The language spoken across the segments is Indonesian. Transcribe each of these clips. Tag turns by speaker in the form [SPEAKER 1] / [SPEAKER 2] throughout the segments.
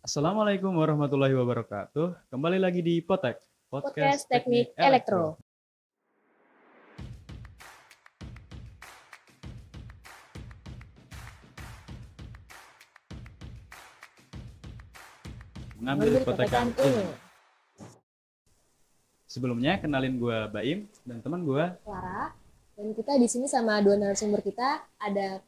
[SPEAKER 1] Assalamualaikum warahmatullahi wabarakatuh. Kembali lagi di Potek,
[SPEAKER 2] Podcast Teknik Elektro.
[SPEAKER 1] Mengambil
[SPEAKER 2] Mengambil
[SPEAKER 1] potekan ilmu. Sebelumnya kenalin gue Baim dan teman gue
[SPEAKER 2] Clara. Dan kita di sini sama dua narasumber kita ada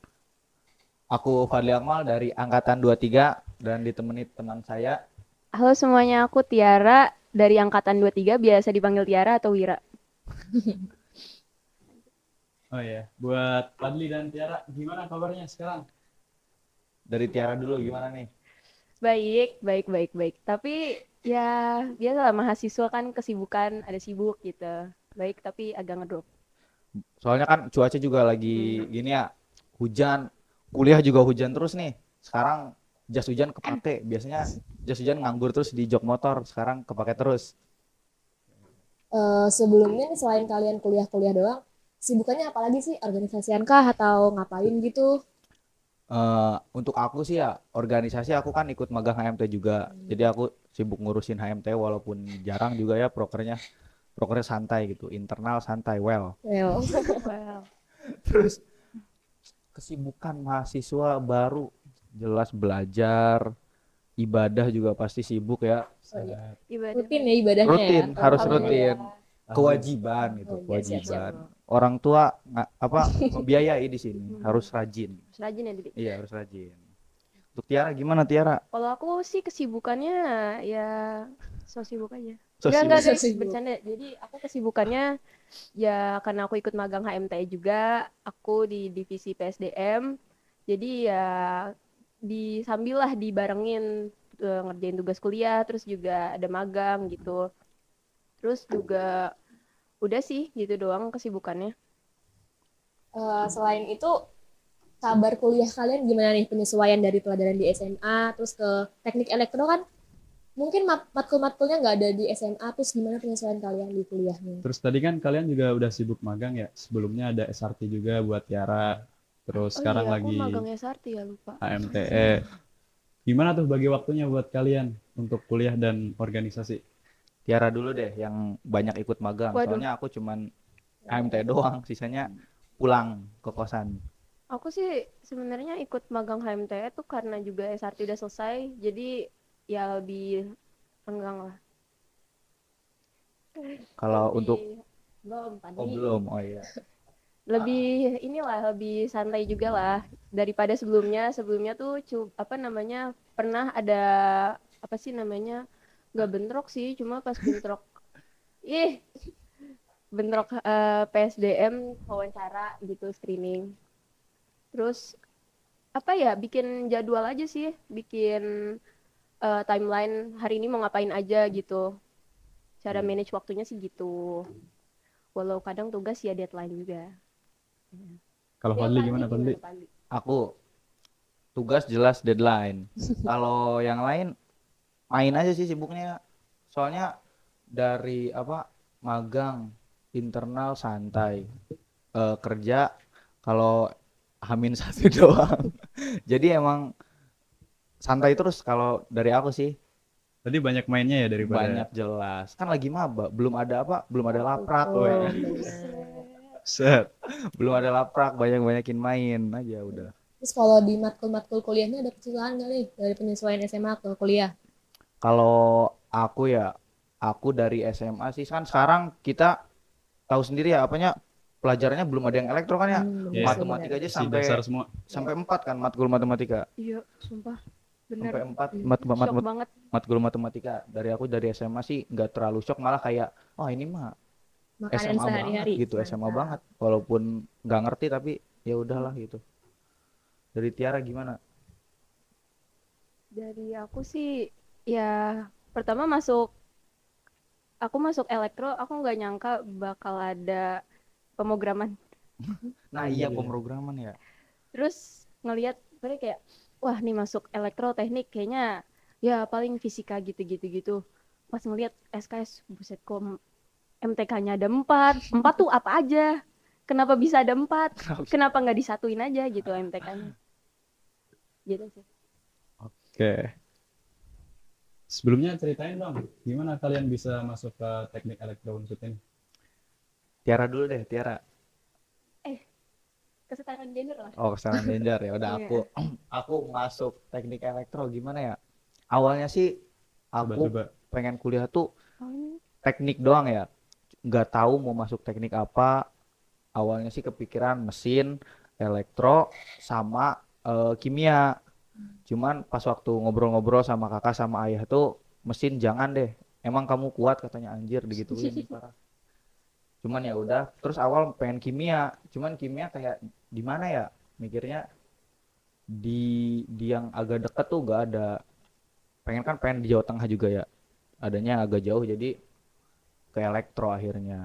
[SPEAKER 3] Aku Fadli Akmal dari Angkatan 23 dan ditemani teman saya.
[SPEAKER 4] Halo semuanya, aku Tiara dari Angkatan 23, biasa dipanggil Tiara atau Wira.
[SPEAKER 1] Oh ya, buat Fadli dan Tiara, gimana kabarnya sekarang?
[SPEAKER 3] Dari Tiara dulu gimana nih?
[SPEAKER 4] Baik, baik, baik, baik. Tapi ya biasalah mahasiswa kan kesibukan, ada sibuk gitu. Baik, tapi agak ngedrop.
[SPEAKER 3] Soalnya kan cuaca juga lagi gini ya, hujan, kuliah juga hujan terus nih. Sekarang jas hujan kepake. Biasanya jas hujan nganggur terus di jok motor, sekarang kepake terus.
[SPEAKER 2] eh, sebelumnya nih selain kalian kuliah-kuliah doang, sibukannya apa lagi sih? Organisasian kah atau ngapain gitu?
[SPEAKER 3] Eh, untuk aku sih ya, organisasi aku kan ikut magang HMT juga. Jadi aku sibuk ngurusin HMT walaupun jarang juga ya prokernya. Prokernya santai gitu, internal santai, well.
[SPEAKER 2] Well,
[SPEAKER 4] Wow.
[SPEAKER 3] Terus kesibukan mahasiswa baru jelas belajar, ibadah juga pasti sibuk ya.
[SPEAKER 4] Ibadah.
[SPEAKER 2] rutin ya ibadahnya
[SPEAKER 3] Rutin,
[SPEAKER 2] ya?
[SPEAKER 3] harus rutin. Kewajiban gitu,
[SPEAKER 2] Oh, iya,
[SPEAKER 3] kewajiban.
[SPEAKER 2] siap-siap.
[SPEAKER 3] Orang tua nggak apa membiayai di sini, harus rajin.
[SPEAKER 4] Harus rajin ya, Didik.
[SPEAKER 3] Iya, harus rajin. Untuk Tiara gimana Tiara?
[SPEAKER 4] Kalau aku sih kesibukannya ya so sibuk aja.
[SPEAKER 3] So
[SPEAKER 4] Enggak, enggak,
[SPEAKER 2] So sibuk.
[SPEAKER 4] bercanda. Jadi aku kesibukannya ya karena aku ikut magang HMTE juga, aku di divisi PSDM. Jadi ya di sambil lah dibarengin eh, ngerjain tugas kuliah, terus juga ada magang gitu. Terus juga udah sih gitu doang kesibukannya.
[SPEAKER 2] Eh, selain itu, kabar kuliah kalian gimana nih penyesuaian dari pelajaran di SMA terus ke teknik elektro kan? Mungkin mat- matkul-matkulnya nggak ada di SMA, terus gimana penyesuaian kalian di kuliahnya?
[SPEAKER 1] Terus tadi kan kalian juga udah sibuk magang ya. Sebelumnya ada SRT juga buat Tiara. Terus sekarang
[SPEAKER 4] oh iya,
[SPEAKER 1] lagi
[SPEAKER 4] aku magang SRT ya lupa.
[SPEAKER 1] HMTE. Gimana tuh bagi waktunya buat kalian untuk kuliah dan organisasi?
[SPEAKER 3] Tiara dulu deh yang banyak ikut magang.
[SPEAKER 4] Waduh.
[SPEAKER 3] Soalnya aku cuman HMT doang, sisanya pulang ke kosan.
[SPEAKER 4] Aku sih sebenarnya ikut magang HMTE tuh karena juga SRT udah selesai, jadi ya lebih renggang lah.
[SPEAKER 3] Kalau
[SPEAKER 4] Lebih-
[SPEAKER 3] untuk
[SPEAKER 4] belum
[SPEAKER 3] oh belum, oh iya.
[SPEAKER 4] Lebih inilah lebih santai juga lah daripada sebelumnya. Sebelumnya tuh apa namanya pernah ada apa sih namanya nggak bentrok sih, cuma pas bentrok ih bentrok eh, PSDM wawancara gitu screening. Terus apa ya bikin jadwal aja sih, bikin eh, timeline hari ini mau ngapain aja gitu. Cara manage waktunya sih gitu. Walau kadang tugas ya deadline juga.
[SPEAKER 1] Kalau
[SPEAKER 4] Ya,
[SPEAKER 1] Fadli gimana Fadli?
[SPEAKER 3] Aku tugas jelas deadline. Kalau yang lain main aja sih sibuknya. Soalnya dari apa magang internal santai Eh, kerja kalau hamin satu doang. Jadi emang santai terus kalau dari aku sih
[SPEAKER 1] Tadi banyak mainnya ya daripada
[SPEAKER 3] banyak jelas. Kan lagi maba, belum ada apa? Belum ada laprak,
[SPEAKER 2] Oh,
[SPEAKER 3] weh.
[SPEAKER 1] Set.
[SPEAKER 3] belum ada laprak, banyak-banyakin main aja udah.
[SPEAKER 2] Terus kalau di matkul-matkul kuliahnya ada kesulitan nggak nih dari penyesuaian SMA ke kuliah?
[SPEAKER 3] Kalau aku ya, aku dari SMA sih kan sekarang kita tahu sendiri ya apanya pelajarannya belum ada yang elektro kan ya.
[SPEAKER 2] Hmm,
[SPEAKER 1] Iya.
[SPEAKER 3] Matematika aja sampai
[SPEAKER 1] semua.
[SPEAKER 3] sampai empat kan matkul matematika.
[SPEAKER 4] Iya, sumpah. Bener.
[SPEAKER 3] Sampai empat mat, mat,
[SPEAKER 4] Shock
[SPEAKER 3] mat-
[SPEAKER 4] banget.
[SPEAKER 3] matkul matematika. Dari aku dari SMA sih nggak terlalu shock malah kayak oh ini mah
[SPEAKER 2] Makanan
[SPEAKER 3] SMA banget
[SPEAKER 2] sehari-hari.
[SPEAKER 3] gitu, SMA banget. Walaupun nggak ngerti tapi ya udahlah gitu. Dari Tiara gimana?
[SPEAKER 4] Dari aku sih ya pertama masuk aku masuk elektro, aku nggak nyangka bakal ada pemrograman.
[SPEAKER 3] Nah
[SPEAKER 1] Iya,
[SPEAKER 3] iya
[SPEAKER 1] iya.
[SPEAKER 3] pemrograman ya.
[SPEAKER 4] Terus ngelihat mereka kayak wah nih masuk elektro teknik kayaknya ya paling fisika gitu-gitu gitu. Pas ngelihat SKS buset kok MTK-nya ada empat, empat tuh apa aja? Kenapa bisa ada empat? Kenapa nggak disatuin aja gitu MTK-nya? Gitu sih.
[SPEAKER 1] Oke. Sebelumnya ceritain dong, gimana kalian bisa masuk ke teknik elektro unsur ini?
[SPEAKER 3] Tiara dulu deh, Tiara.
[SPEAKER 4] kesetaraan gender lah
[SPEAKER 3] Oh, kesalahan danger ya. Udah
[SPEAKER 4] Iya.
[SPEAKER 3] aku aku masuk teknik elektro gimana ya? Awalnya sih aku
[SPEAKER 1] Coba-coba.
[SPEAKER 3] pengen kuliah tuh
[SPEAKER 4] oh,
[SPEAKER 3] teknik doang ya. Nggak tahu mau masuk teknik apa. Awalnya sih kepikiran mesin, elektro, sama eh, kimia. Cuman pas waktu ngobrol-ngobrol sama kakak sama ayah tuh mesin jangan deh. Emang kamu kuat katanya anjir digituin parah. Cuman ya udah, terus awal pengen kimia. Cuman kimia kayak di mana ya? Mikirnya di di yang agak deket tuh gak ada. Pengen kan pengen di Jawa Tengah juga ya. Adanya agak jauh jadi ke elektro akhirnya.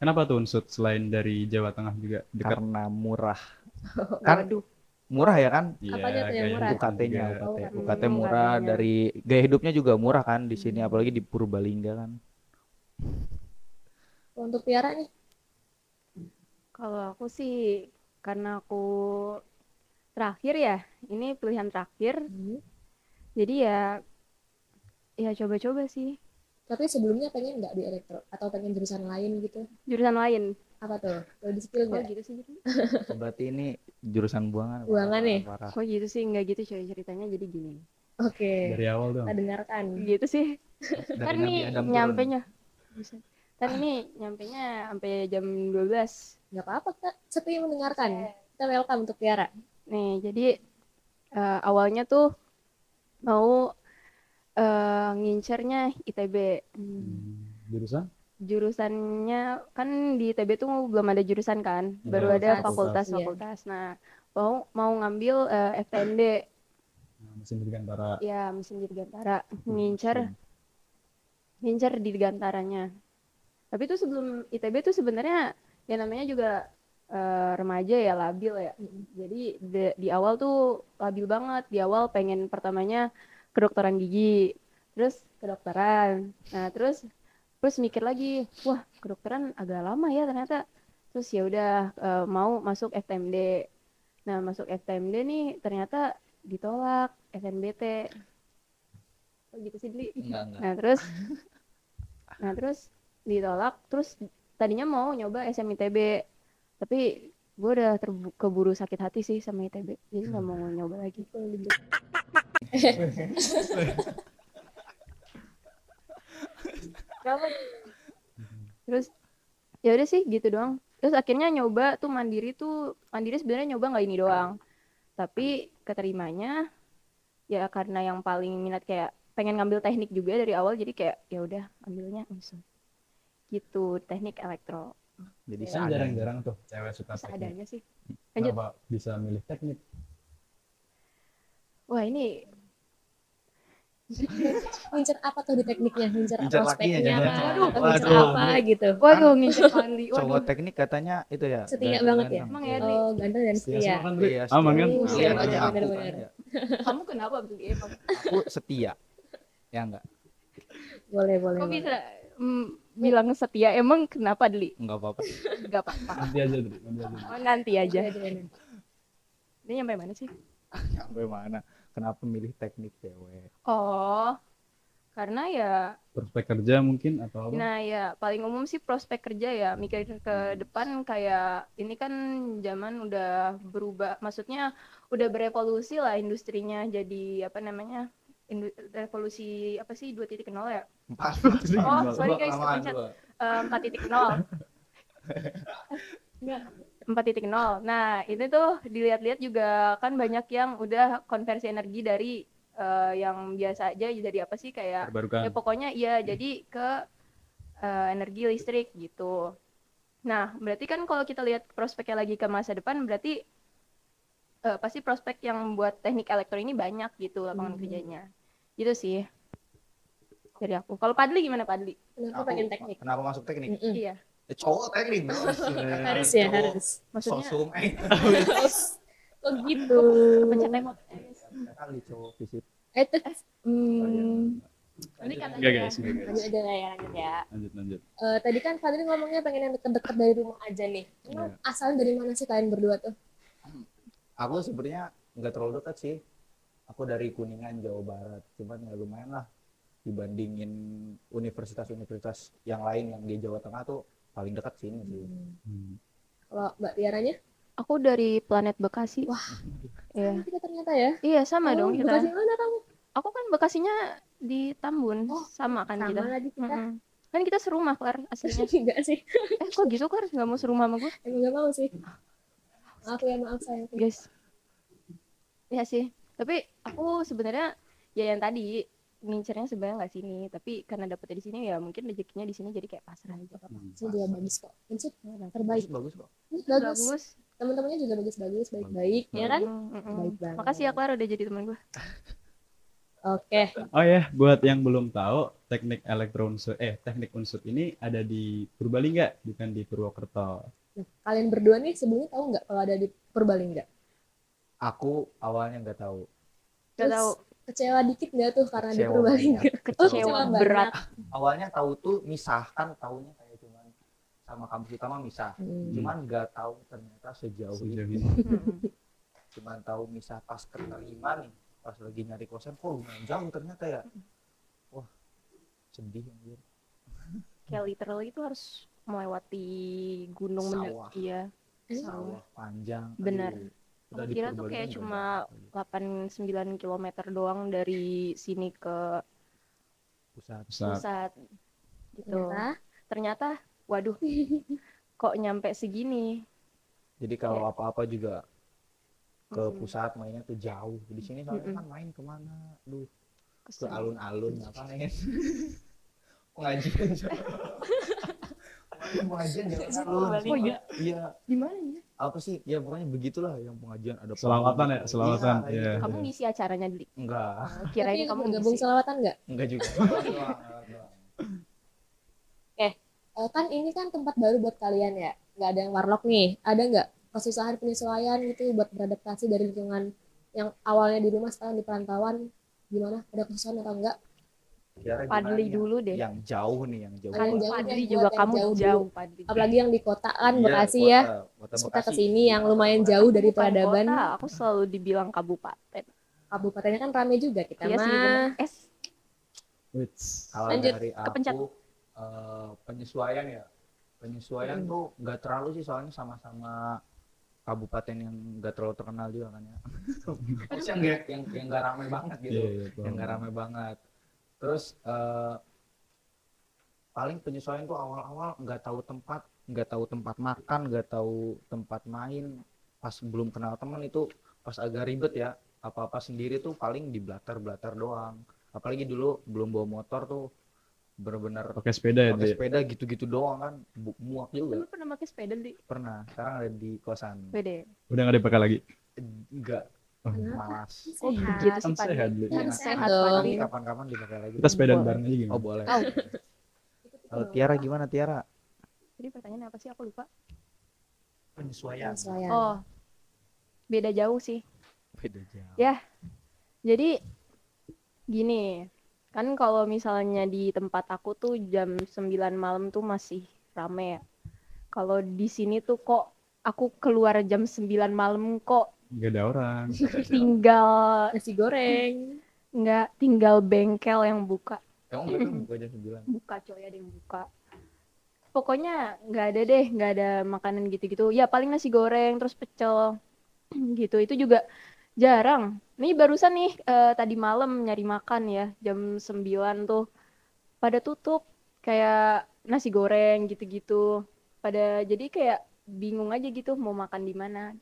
[SPEAKER 1] Kenapa tuh unsur selain dari Jawa Tengah juga dekat?
[SPEAKER 3] Karena murah. Kan murah ya kan?
[SPEAKER 1] Iya,
[SPEAKER 2] Apanya tuh yang
[SPEAKER 1] kayak
[SPEAKER 2] murah?
[SPEAKER 1] gitu
[SPEAKER 3] UKT-nya,
[SPEAKER 1] juga.
[SPEAKER 3] UKT.
[SPEAKER 4] Hmm,
[SPEAKER 3] UKT murah
[SPEAKER 4] UKT-nya.
[SPEAKER 3] dari gaya hidupnya juga murah kan di sini apalagi di Purbalingga kan.
[SPEAKER 2] Untuk Tiara nih,
[SPEAKER 4] Kalau aku sih karena aku terakhir ya, ini pilihan terakhir, jadi ya ya coba-coba sih
[SPEAKER 2] tapi sebelumnya pengen nggak di elektro atau pengen jurusan lain gitu?
[SPEAKER 4] jurusan lain.
[SPEAKER 2] Apa tuh? Boleh di spill
[SPEAKER 4] Oh
[SPEAKER 2] nggak?
[SPEAKER 4] gitu sih gitu.
[SPEAKER 3] Berarti ini jurusan buangan.
[SPEAKER 2] Buangan nih?
[SPEAKER 4] Kok gitu sih nggak gitu coy ceritanya jadi gini.
[SPEAKER 2] Oke,
[SPEAKER 1] Dari awal dong.
[SPEAKER 2] kita dengarkan.
[SPEAKER 4] Gitu sih.
[SPEAKER 3] Dari
[SPEAKER 4] Kan nih
[SPEAKER 3] turun.
[SPEAKER 4] nyampe nya. Kan ini nyampe nya sampai jam 12.
[SPEAKER 2] Nggak apa-apa, Kak. Sepi mendengarkan. Kita welcome untuk Tiara.
[SPEAKER 4] Nih, jadi eh, awalnya tuh mau eh, ngincernya ITB.
[SPEAKER 1] Hmm, Jurusan?
[SPEAKER 4] Jurusannya kan di ITB tuh belum ada jurusan kan,
[SPEAKER 1] Iya,
[SPEAKER 4] baru ada
[SPEAKER 2] fakultas.
[SPEAKER 4] fakultas-fakultas. Nah, mau mau ngambil eh, FTND,
[SPEAKER 1] Nah, mesin dirgantara.
[SPEAKER 4] ya mesin dirgantara, ngincer ngincer di digantaranya. Tapi itu sebelum ITB tuh sebenarnya ya namanya juga eh, remaja ya labil ya. Jadi de- di awal tuh labil banget. Di awal pengen pertamanya kedokteran gigi, terus kedokteran. Nah, terus terus mikir lagi, wah, kedokteran agak lama ya ternyata. Terus ya udah eh, mau masuk FTMD. Nah, masuk FTMD nih ternyata ditolak SNBT. Oh gitu sih, Dli.
[SPEAKER 3] Enggak, enggak.
[SPEAKER 4] Nah, terus Nah, terus ditolak, terus tadinya mau nyoba SMITB. Tapi gue udah keburu sakit hati sih sama ITB. Jadi nggak mau nyoba lagi. Terus ya udah sih gitu doang. Terus akhirnya nyoba tuh mandiri tuh mandiri sebenarnya nyoba nggak ini doang. Tapi keterimanya ya karena yang paling minat kayak pengen ngambil teknik juga dari awal jadi kayak ya udah ambilnya unsur gitu teknik elektro
[SPEAKER 3] Jadi seadanya.
[SPEAKER 1] jarang-jarang tuh cewek suka teknik.
[SPEAKER 4] seadanya sih lanjut
[SPEAKER 1] Kenapa bisa milih teknik?
[SPEAKER 4] wah ini
[SPEAKER 2] Ngincer apa tuh di tekniknya? Ngincer,
[SPEAKER 3] Ngincer
[SPEAKER 2] prospeknya
[SPEAKER 3] jangan.
[SPEAKER 2] Atau ngincer
[SPEAKER 3] Waduh.
[SPEAKER 2] apa gitu?
[SPEAKER 4] waduh ngincer Fandi
[SPEAKER 3] Cowok
[SPEAKER 4] waduh
[SPEAKER 3] teknik katanya itu ya.
[SPEAKER 2] Setia banget ya?
[SPEAKER 4] Emang ya,
[SPEAKER 3] Iya.
[SPEAKER 2] Oh, ganteng dan
[SPEAKER 1] Setia kan?
[SPEAKER 3] Iya,
[SPEAKER 1] Aman kan?
[SPEAKER 3] setia.
[SPEAKER 2] Iya,
[SPEAKER 3] Lihat aja aku ya.
[SPEAKER 4] kamu kenapa betul emang
[SPEAKER 3] Aku setia. Ya enggak?
[SPEAKER 2] Boleh, boleh.
[SPEAKER 4] kok bisa mm, bilang setia emang kenapa Deli
[SPEAKER 3] Enggak apa-apa.
[SPEAKER 4] nggak apa-apa
[SPEAKER 1] Nanti aja, Dri. Nanti aja.
[SPEAKER 4] oh, nanti aja ini nyampe mana sih
[SPEAKER 3] Sampai mana? Kenapa milih teknik cewek?
[SPEAKER 4] oh karena ya
[SPEAKER 1] Prospek kerja mungkin atau apa?
[SPEAKER 4] Nah ya paling umum sih prospek kerja ya mikir ke depan kayak ini kan zaman udah berubah maksudnya udah berevolusi lah industrinya jadi apa namanya revolusi apa sih 2.0 ya
[SPEAKER 3] Empat.
[SPEAKER 4] Oh, sorry guys, kepencet.
[SPEAKER 3] gua.
[SPEAKER 4] Eh, 4.0 4.0 nah ini tuh dilihat-lihat juga kan banyak yang udah konversi energi dari eh, yang biasa aja jadi apa sih kayak
[SPEAKER 1] Terbarukan.
[SPEAKER 4] Ya pokoknya iya jadi ke eh, energi listrik gitu. Nah, berarti kan kalau kita lihat prospeknya lagi ke masa depan berarti eh, pasti prospek yang buat teknik elektro ini banyak gitu lapangan
[SPEAKER 2] Hmm.
[SPEAKER 4] kerjanya. Gitu sih. Dari aku. Kalau Padli gimana Padli?
[SPEAKER 2] Kenapa
[SPEAKER 3] Aku-
[SPEAKER 2] pengen teknik?
[SPEAKER 3] Kenapa masuk teknik?
[SPEAKER 2] Mm-mm.
[SPEAKER 4] Iya.
[SPEAKER 3] Eh, cowok teknik.
[SPEAKER 2] Harus ya, harus.
[SPEAKER 4] Maksudnya
[SPEAKER 3] Sosum. Eh,
[SPEAKER 2] Oh gitu.
[SPEAKER 4] pencet remote.
[SPEAKER 3] kali cowok fisik.
[SPEAKER 2] Eh, tuh. Hmm,
[SPEAKER 4] Ini katanya
[SPEAKER 1] Enggak, guys.
[SPEAKER 2] Lanjut aja lah ya, lanjut ya.
[SPEAKER 1] Lanjut, lanjut.
[SPEAKER 2] Eh, tadi kan Fadli ngomongnya pengen yang deket-deket dari rumah aja nih. Emang
[SPEAKER 1] Iya.
[SPEAKER 2] asalnya dari mana sih kalian berdua tuh?
[SPEAKER 3] Aku sebenarnya nggak terlalu dekat sih. Aku dari Kuningan, Jawa Barat. Cuman ya lumayan lah. dibandingin universitas-universitas yang lain yang di Jawa Tengah tuh paling dekat sini sih.
[SPEAKER 1] Hmm.
[SPEAKER 2] Kalau Mbak Tiaranya?
[SPEAKER 4] Aku dari planet Bekasi.
[SPEAKER 2] Wah.
[SPEAKER 4] Iya.
[SPEAKER 2] Kita ternyata ya.
[SPEAKER 4] Iya, sama
[SPEAKER 2] Oh,
[SPEAKER 4] dong kita.
[SPEAKER 2] Bekasi mana kamu?
[SPEAKER 4] Aku kan Bekasinya di Tambun.
[SPEAKER 2] Oh,
[SPEAKER 4] sama kan
[SPEAKER 2] Sama
[SPEAKER 4] kita.
[SPEAKER 2] lagi kita.
[SPEAKER 4] Mm-mm. Kan kita serumah, Klar, aslinya.
[SPEAKER 2] Enggak sih.
[SPEAKER 4] eh, kok gitu, Klar? Nggak mau serumah sama gue?
[SPEAKER 2] Emang gak mau sih. Maaf ya, maaf sayang.
[SPEAKER 4] Guys. Ya sih. Tapi aku sebenarnya ya yang tadi ngincernya sebenarnya nggak sini, tapi karena dapetnya di sini ya mungkin rezekinya di sini jadi kayak pasrah aja.
[SPEAKER 1] Hmm.
[SPEAKER 2] Ini juga bagus kok. Unsur terbaik.
[SPEAKER 3] Bagus kok.
[SPEAKER 2] Hmm, Bagus.
[SPEAKER 4] Bagus.
[SPEAKER 2] Teman-temannya juga bagus-bagus, baik-baik, ya kan?
[SPEAKER 4] Mm, mm.
[SPEAKER 2] Baik banget.
[SPEAKER 4] Makasih ya Clara udah jadi teman gue.
[SPEAKER 2] Oke.
[SPEAKER 1] Oh ya, buat yang belum tahu, teknik elektrounsur eh teknik unsur ini ada di Purbalingga, bukan di Purwokerto.
[SPEAKER 2] Nah, kalian berdua nih sebelumnya tahu nggak kalau ada di Purbalingga?
[SPEAKER 3] Aku awalnya nggak tahu.
[SPEAKER 4] Gak
[SPEAKER 2] Terus
[SPEAKER 4] tahu
[SPEAKER 2] Kecewa dikit nggak tuh karena di
[SPEAKER 3] Kecewa
[SPEAKER 2] Purbalingga?
[SPEAKER 4] kecewa
[SPEAKER 2] kecewa
[SPEAKER 4] berat.
[SPEAKER 3] Awalnya tahu tuh misahkan tahunya kayak cuman sama kampus utama misah.
[SPEAKER 2] Hmm.
[SPEAKER 3] Cuman nggak tahu ternyata sejauh
[SPEAKER 1] Sejauh
[SPEAKER 3] ini. Cuman tahu misah pas keterima nih, pas lagi nyari kosan, kok lumayan jauh ternyata ya. Wah, sedih anjir.
[SPEAKER 4] Kayak literally itu harus melewati gunung bener.
[SPEAKER 3] Sawah.
[SPEAKER 4] Iya.
[SPEAKER 3] Sawah panjang.
[SPEAKER 4] Bener.
[SPEAKER 3] aduh. Udah
[SPEAKER 4] Aku kira tuh kayak cuma
[SPEAKER 3] ada.
[SPEAKER 4] 8-9 km doang dari sini ke
[SPEAKER 3] pusat.
[SPEAKER 1] Pusat.
[SPEAKER 4] pusat. Gitu.
[SPEAKER 2] Ternyata
[SPEAKER 4] Ternyata, waduh, kok nyampe segini?
[SPEAKER 3] Jadi kalau apa-apa juga ke pusat mainnya tuh jauh. Di sini soalnya
[SPEAKER 4] Mm-mm.
[SPEAKER 3] kan main ke mana? Duh, ke alun-alun ngapain? Pengajian.
[SPEAKER 4] Oh iya?
[SPEAKER 3] Iya,
[SPEAKER 4] Di mana ya?
[SPEAKER 3] Apa sih? Ya pokoknya begitulah yang pengajian ada
[SPEAKER 1] Selawatan ya, selawatan.
[SPEAKER 3] Iya,
[SPEAKER 1] Iya.
[SPEAKER 3] gitu.
[SPEAKER 4] Kamu ngisi acaranya di
[SPEAKER 3] Enggak.
[SPEAKER 4] Oh, kirain
[SPEAKER 2] tapi
[SPEAKER 4] kamu
[SPEAKER 2] gabung
[SPEAKER 4] ngisi.
[SPEAKER 2] selawatan nggak?
[SPEAKER 3] Enggak juga.
[SPEAKER 2] Eh, kan ini kan tempat baru buat kalian ya. Nggak ada yang warlock nih. Ada nggak kesusahan penyesuaian gitu buat beradaptasi dari lingkungan yang awalnya di rumah sekarang di perantauan? Gimana? Ada kesusahan atau enggak?
[SPEAKER 4] Padli
[SPEAKER 3] nih?
[SPEAKER 4] dulu deh.
[SPEAKER 3] Yang jauh nih, yang jauh.
[SPEAKER 4] Kan
[SPEAKER 2] yang jauh
[SPEAKER 4] Padli juga kamu
[SPEAKER 2] jauh
[SPEAKER 4] jauh. Padli.
[SPEAKER 2] Apalagi yang di kota kan
[SPEAKER 3] Iya,
[SPEAKER 2] Bekasi
[SPEAKER 3] kota-
[SPEAKER 2] ya.
[SPEAKER 3] kota
[SPEAKER 2] Terus kita
[SPEAKER 3] Bekasi.
[SPEAKER 2] ke sini yang lumayan jauh dari peradaban.
[SPEAKER 4] kota, aku selalu dibilang kabupaten.
[SPEAKER 2] Kabupatennya kan rame juga kita
[SPEAKER 4] Iya
[SPEAKER 2] mah.
[SPEAKER 4] Es,
[SPEAKER 1] Wits.
[SPEAKER 3] Kalau
[SPEAKER 2] Lanjut,
[SPEAKER 3] dari aku
[SPEAKER 4] kepencet.
[SPEAKER 3] eh, penyesuaian ya. Penyesuaian
[SPEAKER 2] Hmm.
[SPEAKER 3] tuh nggak terlalu sih soalnya sama-sama kabupaten yang nggak terlalu terkenal juga kan ya. Yang nggak yang yang nggak ramai banget gitu.
[SPEAKER 1] Iya, iya,
[SPEAKER 3] yang nggak ramai banget. Terus eh, paling penyesuaian tuh awal-awal nggak tahu tempat, nggak tahu tempat makan, nggak tahu tempat main. Pas belum kenal teman itu pas agak ribet ya. Apa-apa sendiri tuh paling di blater-blater doang. Apalagi dulu belum bawa motor tuh bener-bener
[SPEAKER 1] Pakai sepeda ya,
[SPEAKER 3] pakai sepeda gitu-gitu doang kan muak juga
[SPEAKER 4] Lu pernah pakai sepeda di
[SPEAKER 3] pernah sekarang ada di kosan
[SPEAKER 4] Pede?
[SPEAKER 1] Udah nggak dipakai lagi.
[SPEAKER 3] enggak. Malas
[SPEAKER 4] Oh,
[SPEAKER 2] Sehat.
[SPEAKER 4] begitu sih,
[SPEAKER 1] Kan
[SPEAKER 4] Padli.
[SPEAKER 1] sehat, Dek.
[SPEAKER 2] Kan
[SPEAKER 3] Iya,
[SPEAKER 2] sehat
[SPEAKER 3] nanti
[SPEAKER 2] dong.
[SPEAKER 3] kapan-kapan dipakai lagi
[SPEAKER 1] Kita sepedaan
[SPEAKER 4] Boleh.
[SPEAKER 1] bareng aja gimana?
[SPEAKER 3] oh boleh
[SPEAKER 4] Kau.
[SPEAKER 3] Kalau Tiara gimana Tiara
[SPEAKER 4] Jadi pertanyaan apa sih? Aku lupa.
[SPEAKER 3] penyesuaian
[SPEAKER 2] Penyesuaian.
[SPEAKER 4] Oh, beda jauh sih.
[SPEAKER 3] beda jauh
[SPEAKER 4] Ya. Jadi gini, kan kalau misalnya di tempat aku tuh jam 9 malam tuh masih rame ya. Kalau di sini tuh kok aku keluar jam 9 malam kok
[SPEAKER 1] Gak ada orang.
[SPEAKER 4] tinggal
[SPEAKER 2] Nasi goreng.
[SPEAKER 4] nggak tinggal bengkel yang buka.
[SPEAKER 3] emang betul buka jam sembilan
[SPEAKER 4] Buka coy ada yang buka. Pokoknya nggak ada deh, nggak ada makanan gitu-gitu. Ya paling nasi goreng terus pecel gitu. Itu juga jarang. Nih barusan nih eh, tadi malam nyari makan ya jam 9 tuh pada tutup kayak nasi goreng gitu-gitu. Pada jadi kayak bingung aja gitu mau makan di mana.